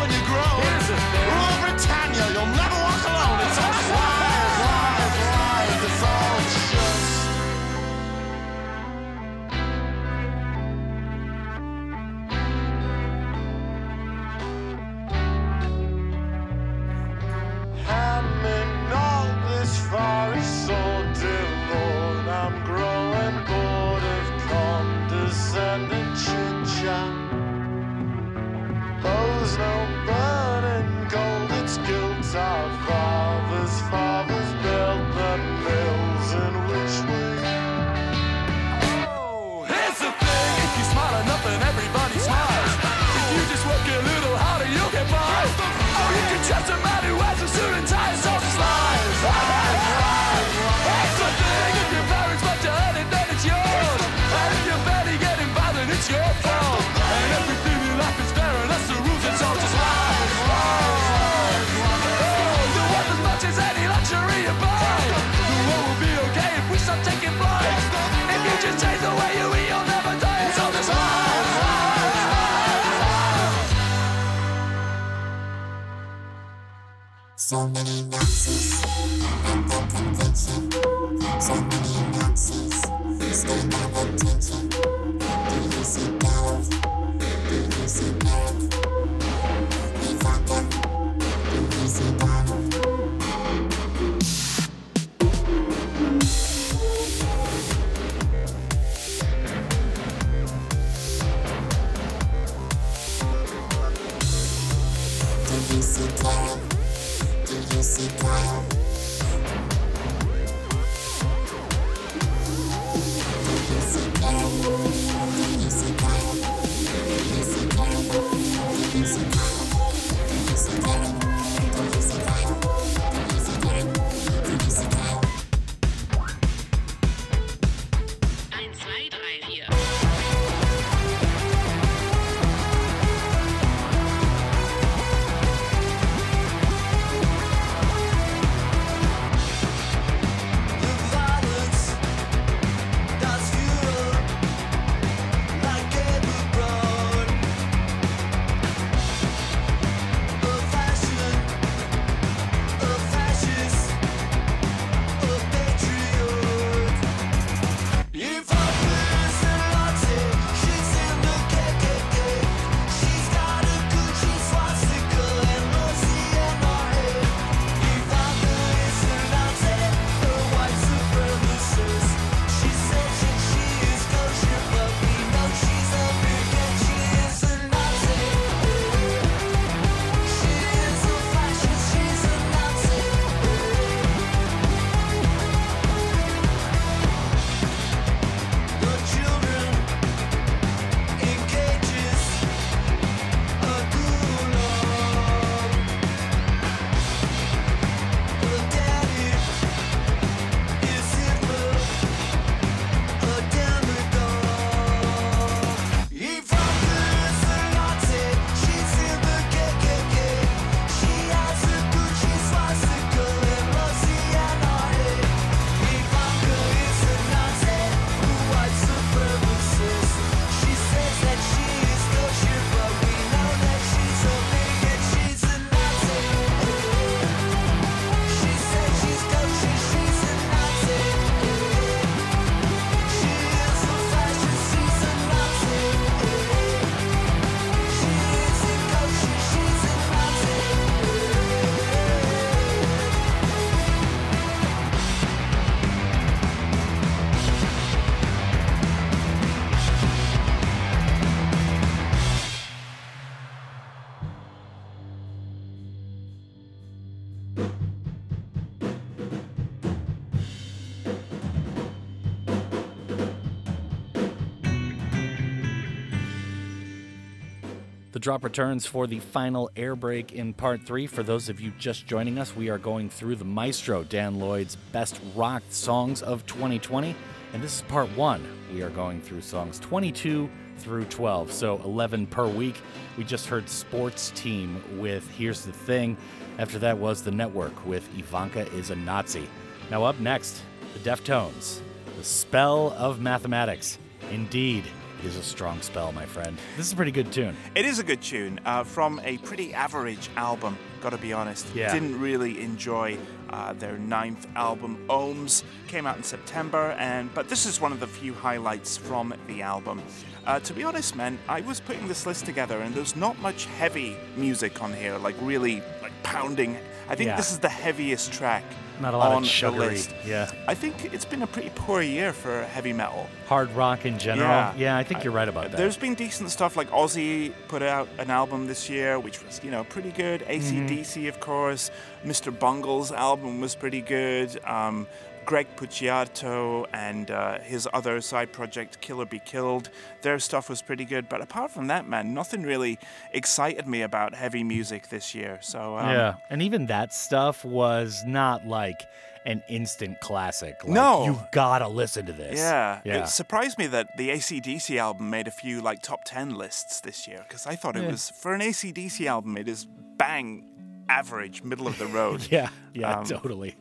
drop returns for the final air break in part three. For those of you just joining us, we are going through the maestro Dan Lloyd's best rock songs of 2020. And this is part one. We are going through songs 22 through 12, so 11 per week. We just heard Sports Team with Here's the Thing. After that was The Network with Ivanka is a Nazi. Now, up next, the Deftones, The Spell of Mathematics. Indeed, is a strong spell, my friend. This is a pretty good tune. It is a good tune uh, from a pretty average album, gotta be honest. Yeah. Didn't really enjoy uh, their ninth album, Ohms. Came out in September, and but this is one of the few highlights from the album. Uh, to be honest, man, I was putting this list together, and there's not much heavy music on here, like really like pounding. I think Yeah. this is the heaviest track Not a lot on of the sugary. list. Yeah. I think it's been a pretty poor year for heavy metal. Hard rock in general. Yeah, yeah I think you're right about that. There's been decent stuff like Ozzy put out an album this year, which was, you know, pretty good. Mm-hmm. ACDC, of course. Mr. Bungle's album was pretty good. Um, Greg Puciato and uh, his other side project, Killer Be Killed, their stuff was pretty good. But apart from that, man, nothing really excited me about heavy music this year. So, um, yeah, and even that stuff was not like an instant classic. Like, No. you've got to listen to this. Yeah, yeah. it surprised me that the ACDC album made a few like top 10 lists this year because I thought it Yeah. was, for an ACDC album, it is bang average, middle of the road. Yeah, yeah, Um, totally.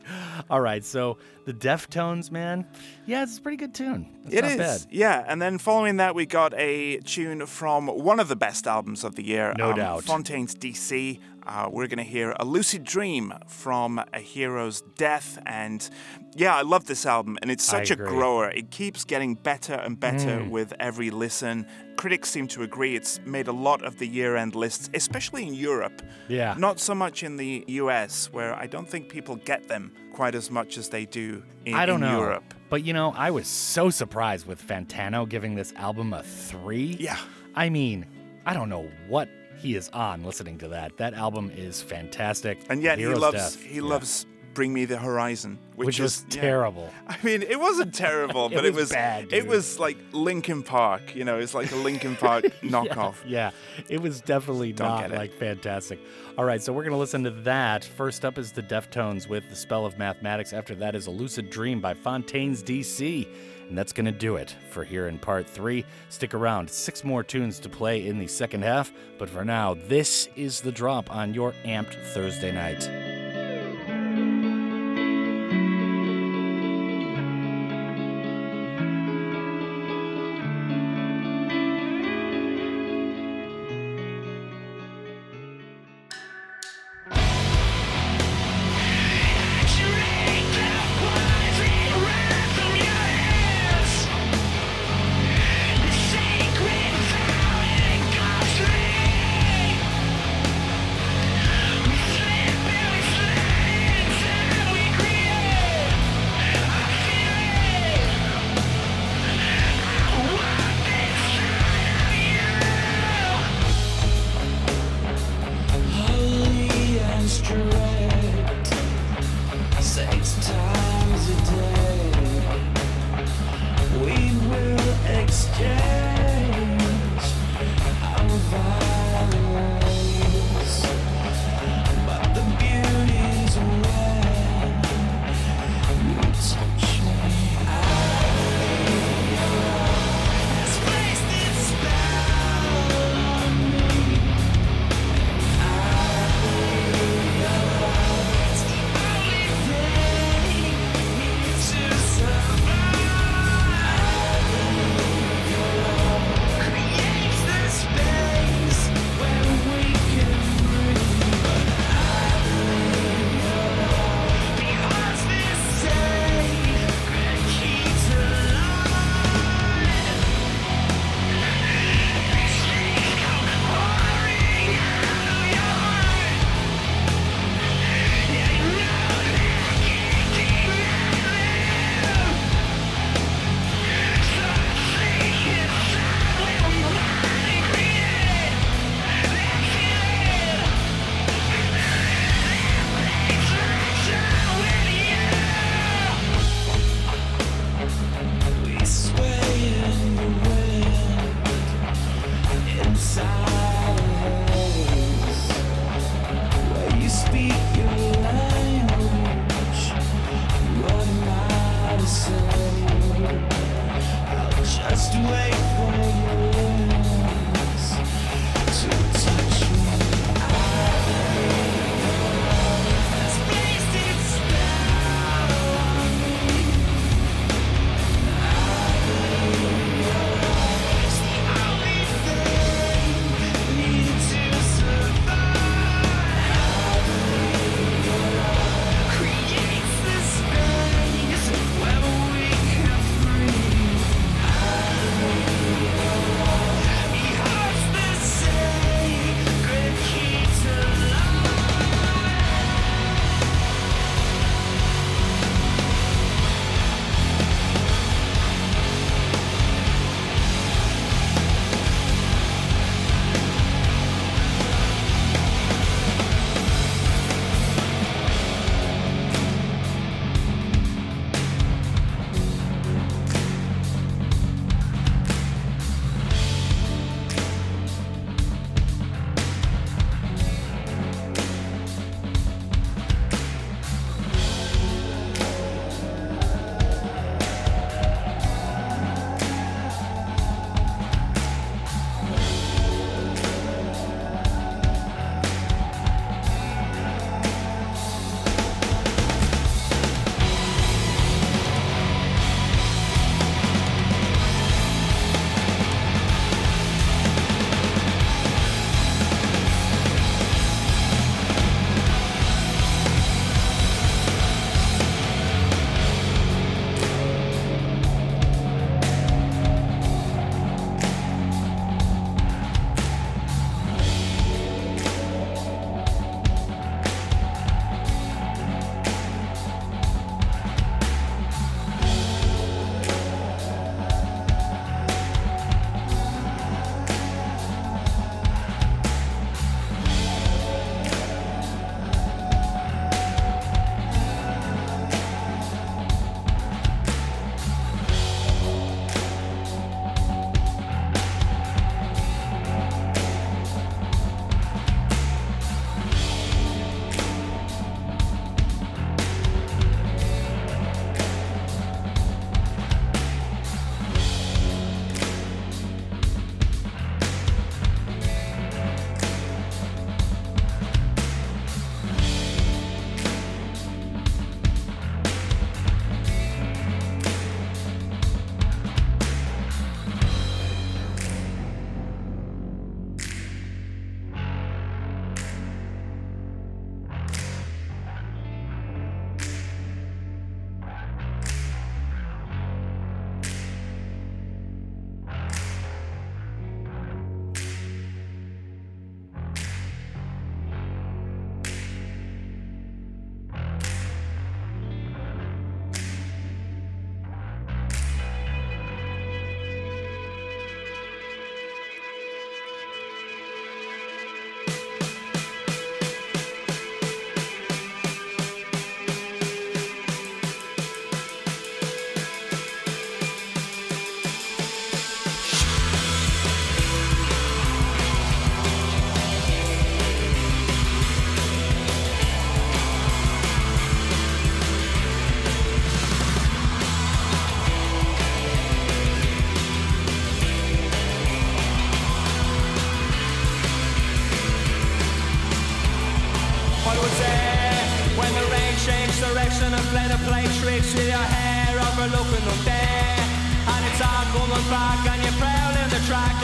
All right, so the Deftones, man. Yeah, it's a pretty good tune. It's It not is, bad. yeah. And then following that, we got a tune from one of the best albums of the year, No um, doubt. Fontaines DC. Uh, we're going to hear A Lucid Dream from A Hero's Death. And yeah, I love this album, and it's such a grower. It keeps getting better and better Mm. with every listen. Critics seem to agree it's made a lot of the year end lists, especially in Europe. Yeah. Not so much in the US, where I don't think people get them quite as much as they do in, I don't in know. Europe. But you know, I was so surprised with Fantano giving this album a three. Yeah. I mean, I don't know what he is on listening to that. That album is fantastic. And yet he loves Death, he yeah. loves Bring Me the Horizon, which, Which is was yeah. terrible. I mean, it wasn't terrible, It but it was was bad, It was like Linkin Park, you know, it's like a Linkin Park knockoff. Yeah, it was definitely Don't not like fantastic. All right, so we're to listen to that. First up is the Deftones with The Spell of Mathematics. After that is A Lucid Dream by Fontaines DC. And that's going to do it for here in part three. Stick around, six more tunes to play in the second half. But for now, this is the drop on your amped Thursday night.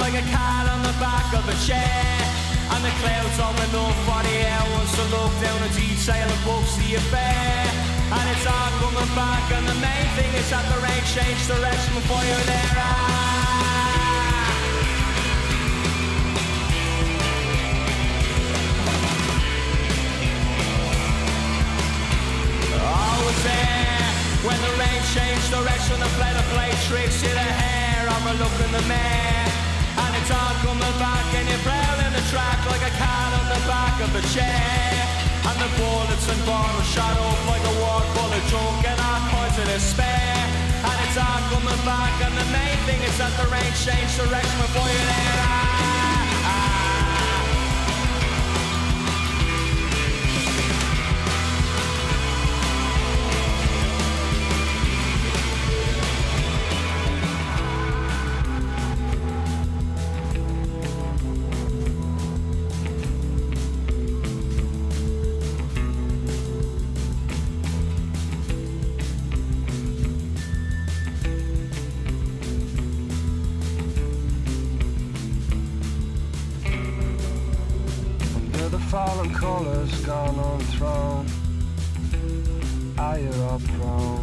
Like a cat on the back of a chair. And the clouds open up for the air wants to look down a detail and books the affair. And it's all coming back and the main thing is that the rain changed direction before you're there. I was there when the rain changed direction and played a play tricks to the hair overlooking the mare. It's all coming back and you're prowling the track like a cat on the back of a chair. And the bullets and bottles shot up like a wall full of junk and all kinds of despair. And it's all coming back and the main thing is that the rain changed direction before you're there. Ah, colors gone on throne. Are you all prone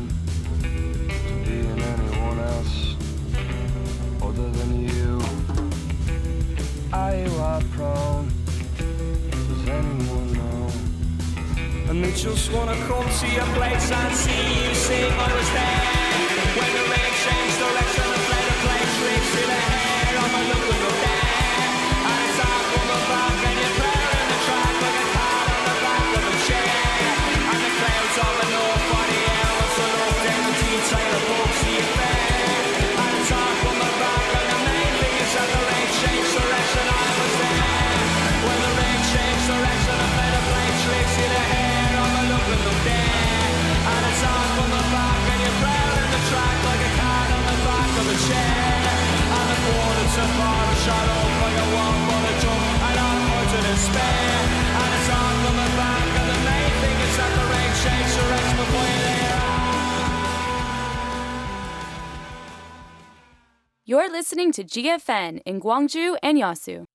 to GFN in Gwangju and Yasu.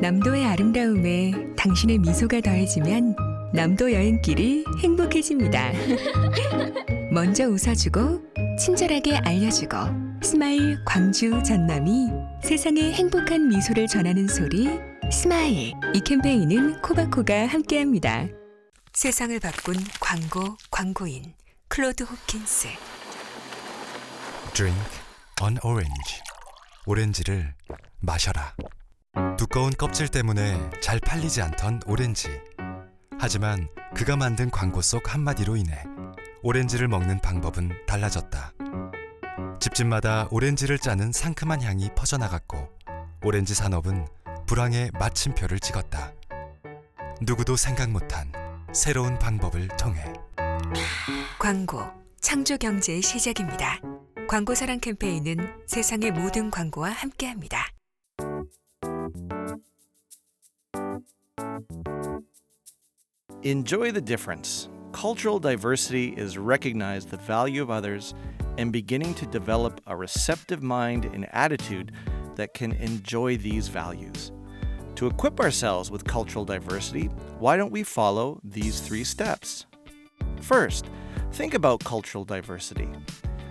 남도의 아름다움에 당신의 미소가 더해지면 남도 여행길이 행복해집니다. 먼저 웃어주고 친절하게 알려주고 스마일 광주 전남이 세상에 행복한 미소를 전하는 소리 스마일 이 캠페인은 코바코가 함께합니다. 세상을 바꾼 광고 광고인 클로드 호킨스 Drink an orange. 오렌지를 마셔라. 두꺼운 껍질 때문에 잘 팔리지 않던 오렌지. 하지만 그가 만든 광고 속 한마디로 인해 오렌지를 먹는 방법은 달라졌다. 집집마다 오렌지를 짜는 상큼한 향이 퍼져나갔고 오렌지 산업은 불황의 마침표를 찍었다. 누구도 생각 못한 새로운 방법을 통해 광고 창조 경제의 시작입니다. 광고 사랑 캠페인은 세상의 모든 광고와 함께합니다. Enjoy the difference. Cultural diversity is recognize the value of others and beginning to develop a receptive mind and attitude that can enjoy these values. To equip ourselves with cultural diversity, why don't we follow these three steps? First, think about cultural diversity.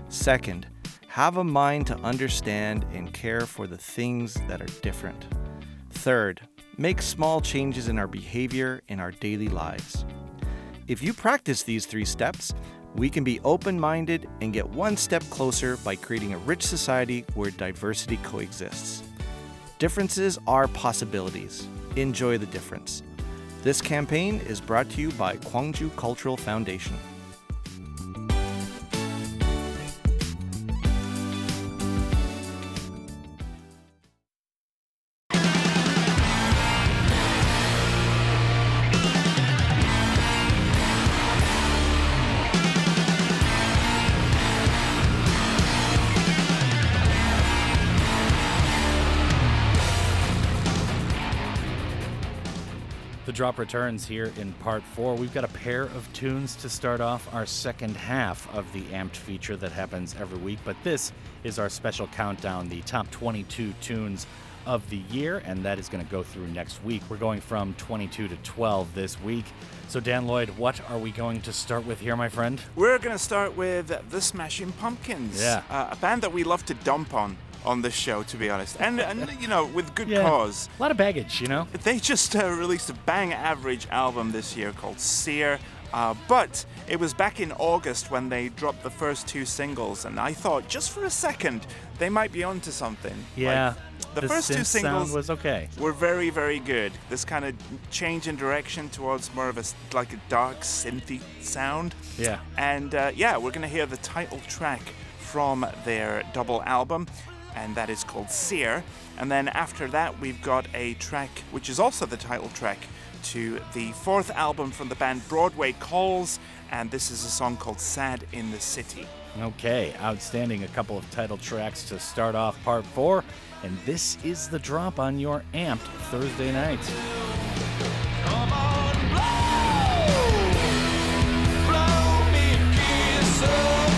Second, have a mind to understand and care for the things that are different. Third, make small changes in our behavior in our daily lives. If you practice these three steps, we can be open minded and get one step closer by creating a rich society where diversity coexists. Differences are possibilities. Enjoy the difference. This campaign is brought to you by Kwangju Cultural Foundation. The drop returns here in part four. We've got a pair of tunes to start off our second half of the Amped feature that happens every week, but this is our special countdown, the top 22 tunes of the year, and that is going to go through next week. We're going from 22 to 12 this week. So, Dan Lloyd, what are we going to start with here, my friend? We're going to start with the Smashing Pumpkins. Yeah. Uh, a band that we love to dump on on this show, to be honest. And, and you know, with good Yeah. cause. A lot of baggage, you know? They just uh, released a bang average album this year called Cyr. Uh, but it was back in August when they dropped the first two singles, and I thought just for a second they might be onto something. Yeah. Like, the, the first two singles was okay. were very, very good. This kind of change in direction towards more of a like a dark synthy sound. Yeah. And uh, yeah, we're gonna hear the title track from their double album, and that is called Cyr. And then after that, we've got a track which is also the title track to the fourth album from the band Broadway Calls, and this is a song called Sad in the City. Okay, outstanding. A couple of title tracks to start off part four. And this is the drop on your amped Thursday night. Fragments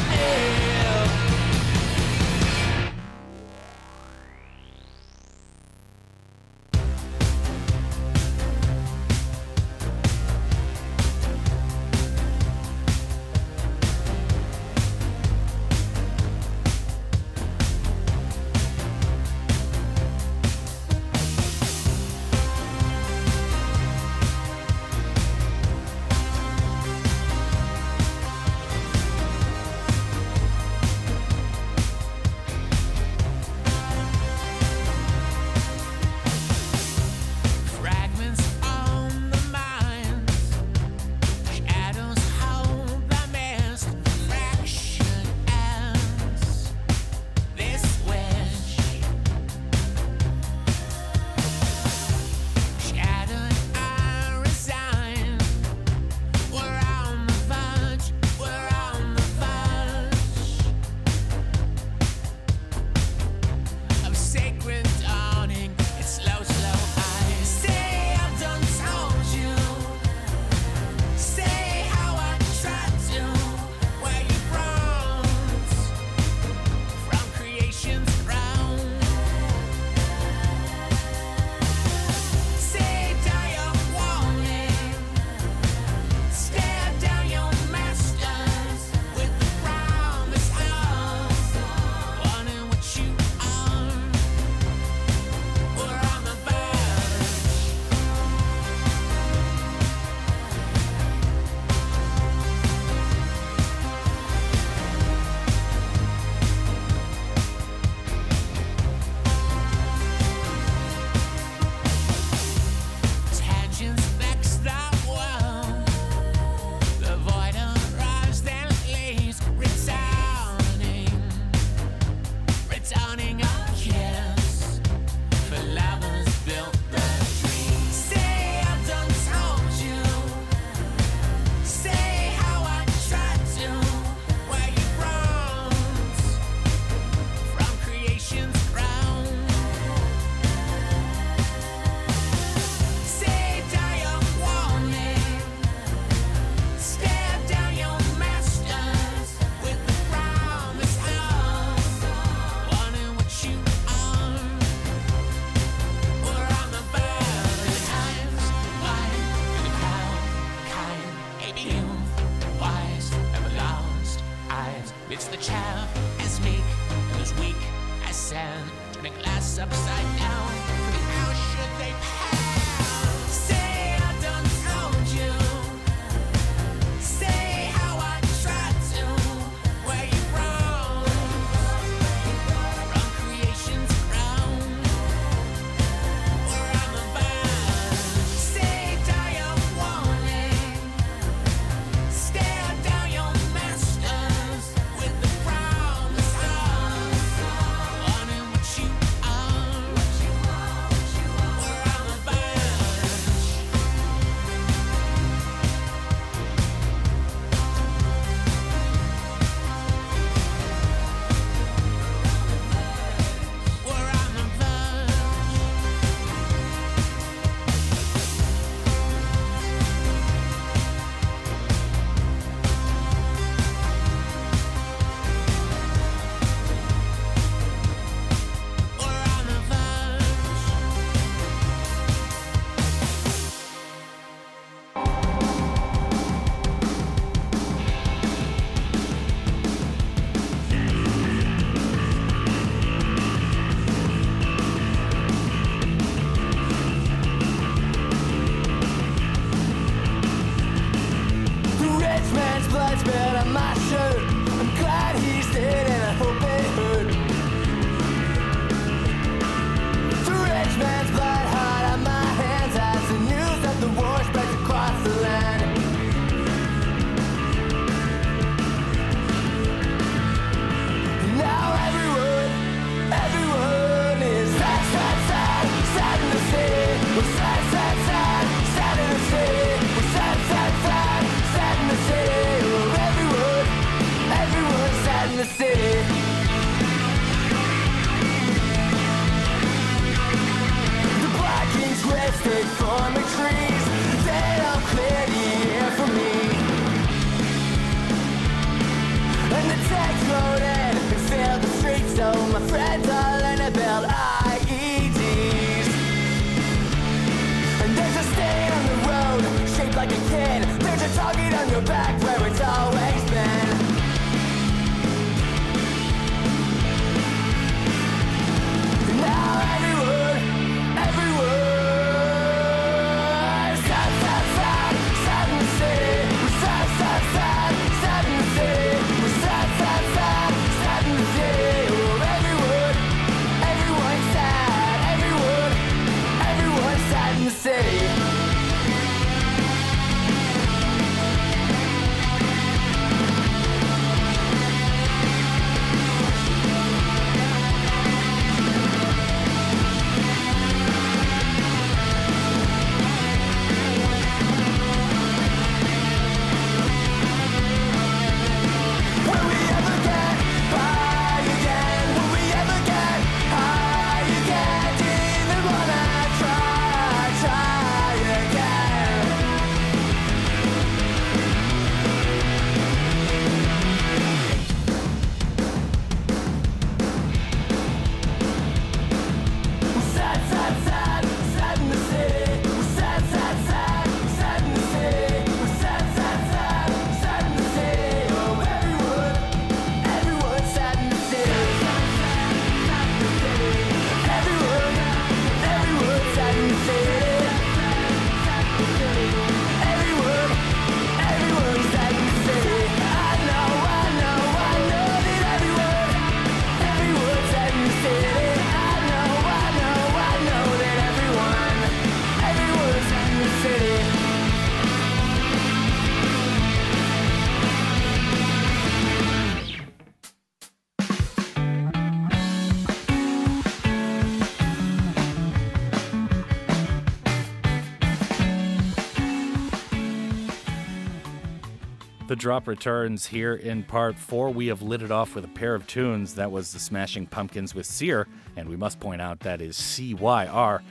drop returns here in part four. We have lit it off with a pair of tunes. That was the Smashing Pumpkins with Cyr, and we must point out that is C Y R.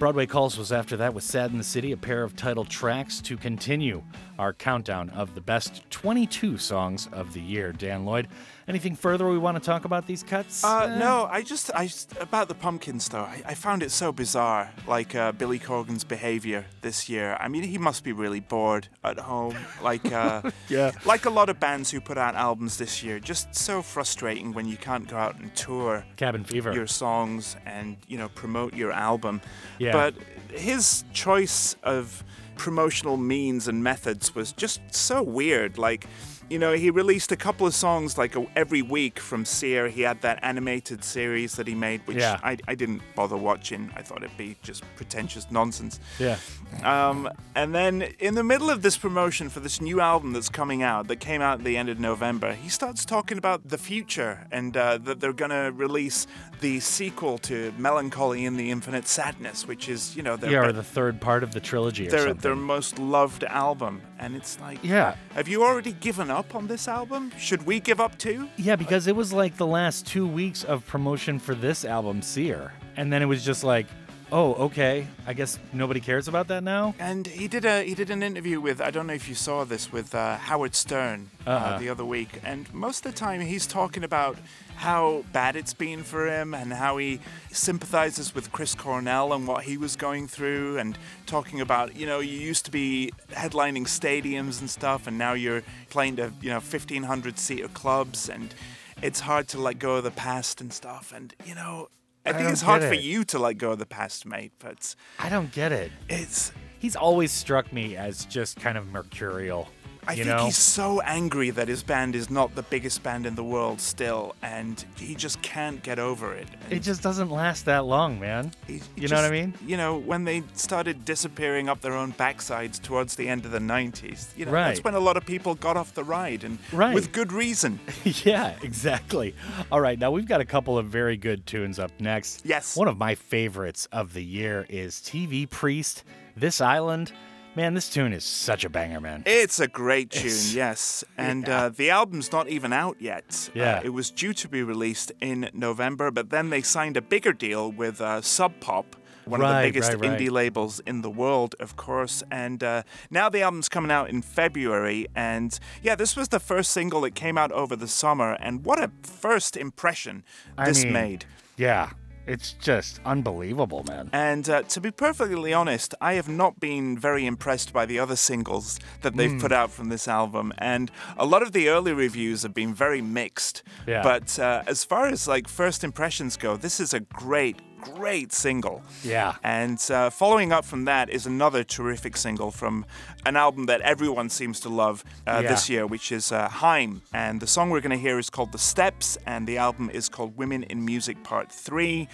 Broadway Calls was after that with Sad in the City, a pair of title tracks to continue our countdown of the best 22 songs of the year. Dan Lloyd, anything further we want to talk about these cuts? Uh, no, I just, I just about the pumpkins though. I, I found it so bizarre, like uh, Billy Corgan's behavior this year. I mean, he must be really bored at home, like uh, Yeah. like a lot of bands who put out albums this year. Just so frustrating when you can't go out and tour Cabin Fever. your songs and you know promote your album. Yeah. But his choice of promotional means and methods was just so weird. Like, you know, he released a couple of songs like every week from Cyr. He had that animated series that he made, which Yeah. I, I didn't bother watching. I thought it'd be just pretentious nonsense. Yeah. Um, and then in the middle of this promotion for this new album that's coming out, that came out at the end of November, he starts talking about the future and uh, that they're going to release the sequel to Mellon Collie and the Infinite Sadness, which is, you know, their, yeah, or the third part of the trilogy or their, something. their most loved album. And it's like, Yeah. have you already given up on this album? Should we give up too? Yeah, because it was like the last two weeks of promotion for this album, Cyr. And then it was just like, oh, okay, I guess nobody cares about that now? And he did a he did an interview with I don't know if you saw this with uh, Howard Stern uh, Uh-uh. the other week, and most of the time he's talking about how bad it's been for him and how he sympathizes with Chris Cornell and what he was going through, and talking about you know you used to be headlining stadiums and stuff, and now you're playing to you know 1500 seater clubs, and it's hard to let go of the past and stuff, and you know. I I think it's hard get for you to let go of the past, mate, but I don't get it. It's he's always struck me as just kind of mercurial. I you think know? he's so angry that his band is not the biggest band in the world still, and he just can't get over it. It just doesn't last that long, man. He You know what I mean? You know, when they started disappearing up their own backsides towards the end of the 90s, you know, that's when a lot of people got off the ride, and Right. with good reason. yeah, exactly. All right, now we've got a couple of very good tunes up next. Yes. One of my favorites of the year is TV Priest, This Island. Man, this tune is such a banger, man. It's a great tune, It's- yes. And uh, the album's not even out yet. Yeah. Uh, it was due to be released in November, but then they signed a bigger deal with uh, Sub Pop, one of the biggest right, right. indie labels in the world, of course. And uh, now the album's coming out in February. And yeah, this was the first single that came out over the summer. And what a first impression I this mean, made. Yeah, it's just unbelievable, man. And uh, to be perfectly honest, I have not been very impressed by the other singles that they've Mm. put out from this album. And a lot of the early reviews have been very mixed. Yeah. But uh, as far as like first impressions go, this is a great, great single. Yeah. And uh, following up from that is another terrific single from an album that everyone seems to love uh, Yeah. this year, which is uh, Haim. And the song we're going to hear is called The Steps, and the album is called Women in Music Part 3.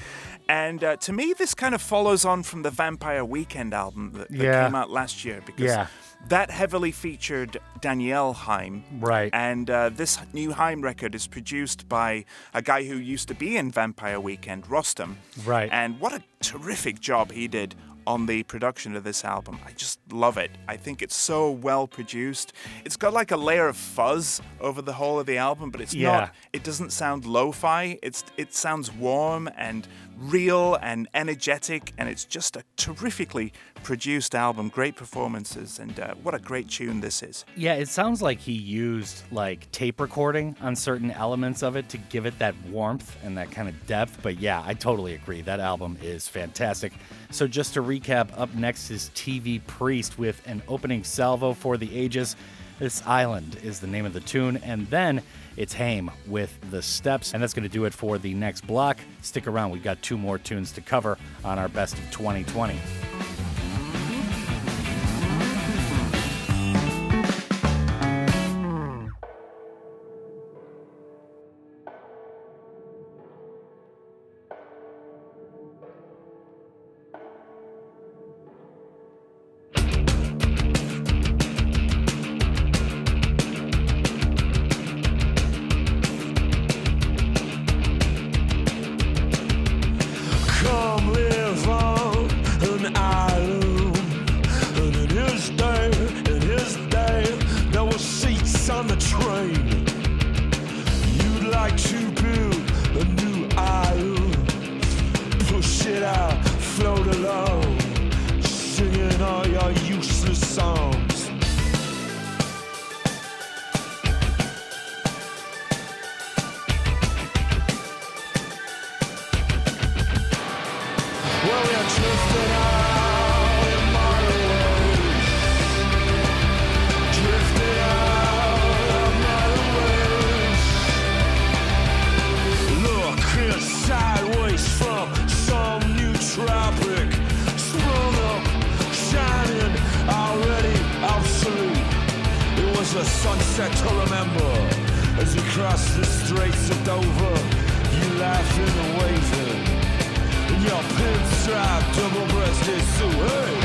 And uh, to me, this kind of follows on from the Vampire Weekend album that, that Yeah. came out last year because Yeah. That heavily featured Danielle Haim. Right. And uh, this new Haim record is produced by a guy who used to be in Vampire Weekend, Rostam. Right. And what a terrific job he did on the production of this album. I just love it. I think it's so well produced. It's got like a layer of fuzz over the whole of the album, but it's Yeah. not it doesn't sound lo-fi. It's it sounds warm and real and energetic and it's just a terrifically produced album. Great performances and uh, what a great tune this is. Yeah, it sounds like he used like tape recording on certain elements of it to give it that warmth and that kind of depth. But yeah, I totally agree. That album is fantastic. So just to recap, up next is TV Priest with an opening salvo for the ages. This Island is the name of the tune, and then it's Haim with the steps, and that's going to do it for the next block. Stick around, we've got two more tunes to cover on our best of 2020. Double-breasted suit. Hey!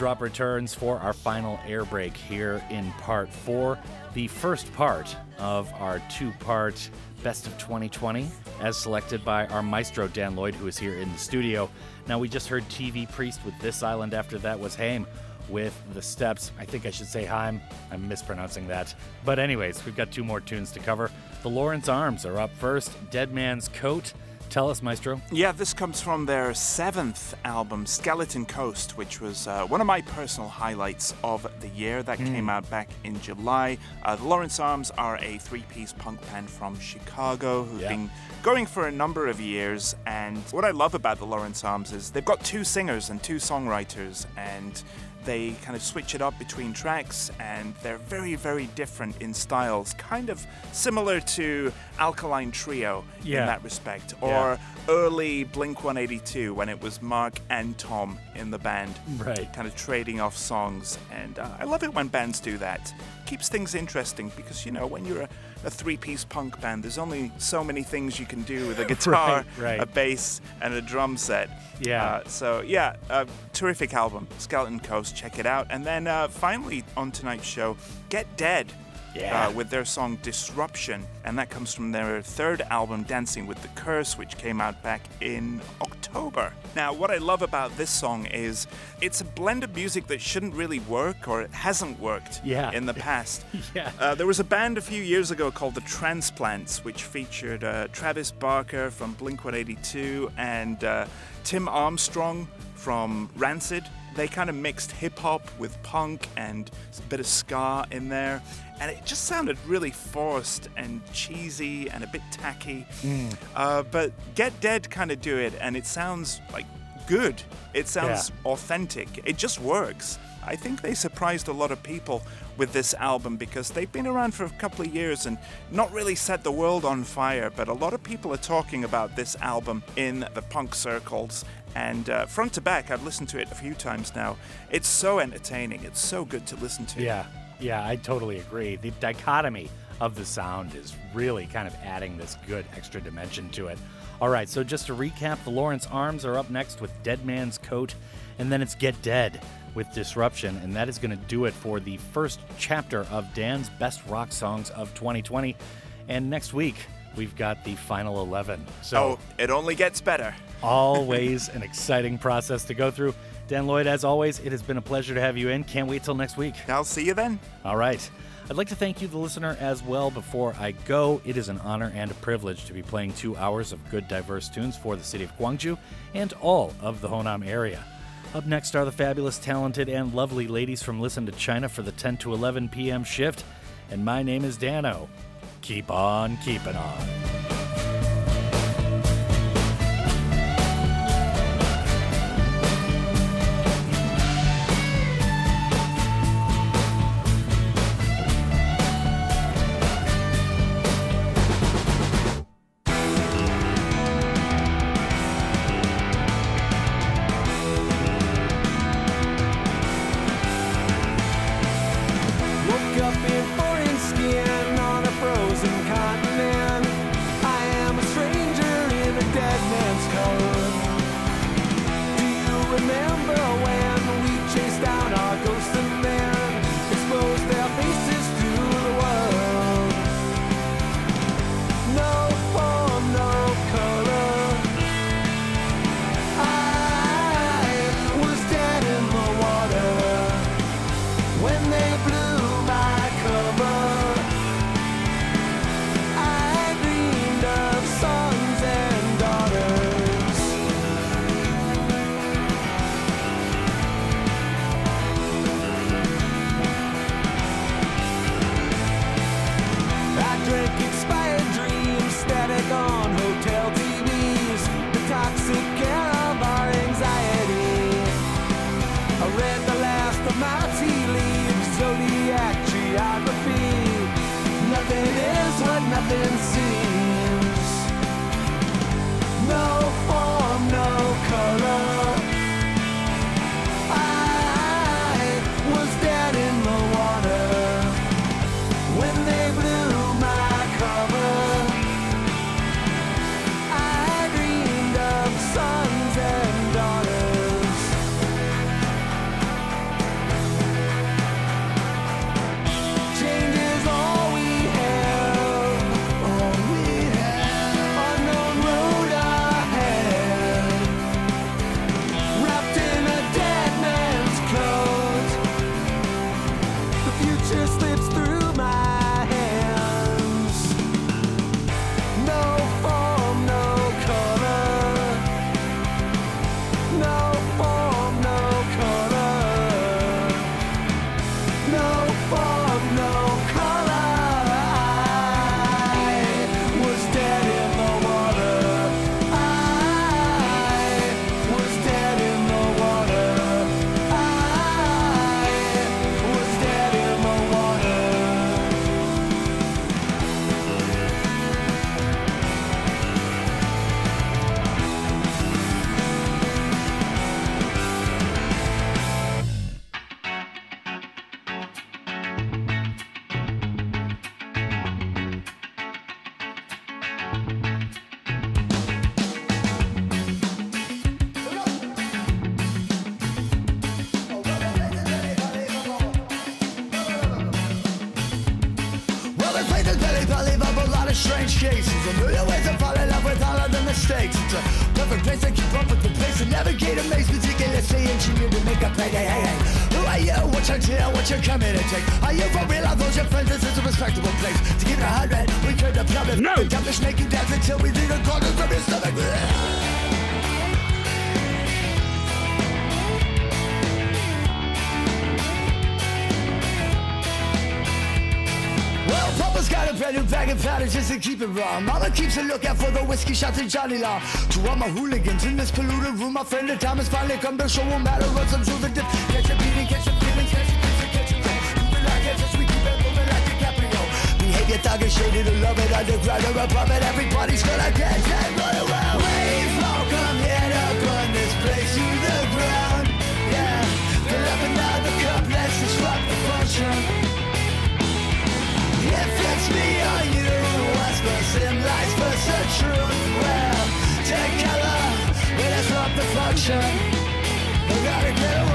Drop returns for our final air break here in part four, the first part of our two part Best of 2020, as selected by our maestro Dan Lloyd, who is here in the studio. Now, we just heard TV Priest with This Island, after that was Haim with The Steps. I think I should say Haim, I'm mispronouncing that. But, anyways, we've got two more tunes to cover. The Lawrence Arms are up first, Dead Man's Coat. Tell us, Maestro. Yeah, this comes from their seventh album, Skeleton Coast, which was uh, one of my personal highlights of the year. That Mm. came out back in July. Uh, the Lawrence Arms are a three piece punk band from Chicago who've Yeah. been going for a number of years. And what I love about the Lawrence Arms is they've got two singers and two songwriters, and they kind of switch it up between tracks, and they're very, very different in styles, kind of similar to Alkaline Trio Yeah. in that respect, Yeah. or early Blink 182 when it was Mark and Tom in the band, Right. kind of trading off songs. And uh, I love it when bands do that. Keeps things interesting because, you know, when you're a, a three piece punk band, there's only so many things you can do with a guitar, Right, right. a bass, and a drum set. Yeah. Uh, so, yeah, uh, terrific album, Skeleton Coast. Check it out. And then uh, finally on tonight's show, Get Dead. Yeah. Uh, with their song Disruption, and that comes from their third album, Dancing with the Curse, which came out back in October. Now, what I love about this song is it's a blend of music that shouldn't really work or it hasn't worked Yeah. in the past. Yeah. Uh, there was a band a few years ago called The Transplants, which featured uh, Travis Barker from Blink 182 and uh, Tim Armstrong from Rancid. They kind of mixed hip hop with punk and a bit of ska in there, and it just sounded really forced and cheesy and a bit tacky. Mm. Uh, but Get Dead kind of do it, and it sounds like good. It sounds authentic. It just works. I think they surprised a lot of people with this album because they've been around for a couple of years and not really set the world on fire. But a lot of people are talking about this album in the punk circles. And uh, front to back, I've listened to it a few times now. It's so entertaining. It's so good to listen to. Yeah, yeah, I totally agree. The dichotomy of the sound is really kind of adding this good extra dimension to it. All right, so just to recap, the Lawrence Arms are up next with Dead Man's Coat, and then it's Get Dead with Disruption, and that is going to do it for the first chapter of Dan's Best Rock Songs of 2020. And next week, we've got the final 11. So Oh, it only gets better. always an exciting process to go through. Dan Lloyd, as always, it has been a pleasure to have you in. Can't wait till next week. I'll see you then. All right. I'd like to thank you, the listener, as well. Before I go, it is an honor and a privilege to be playing two hours of good, diverse tunes for the city of Gwangju and all of the Honam area. Up next are the fabulous, talented, and lovely ladies from Listen to China for the 10 to 11 p.m. shift. And my name is Dano. Keep on keeping on. keep it raw. Mama keeps a lookout for the whiskey shots and Johnny Law. To all my hooligans in this polluted room, my friend the time has finally come to show them how to run some truth and dip. Catch your beating, catch your feelings, catch your kiss, catch your breath. Moving like Kansas, we keep it moving like DiCaprio. Behavior thug shaded, a love it underground or a it. Everybody's gonna get that. Run away. function. Gotta get away.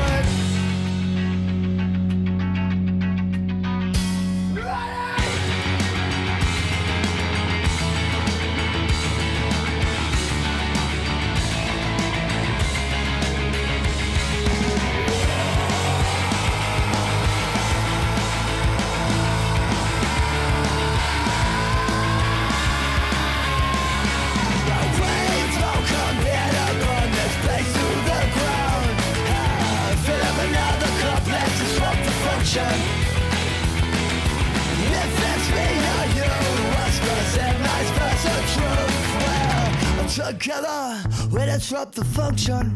vision.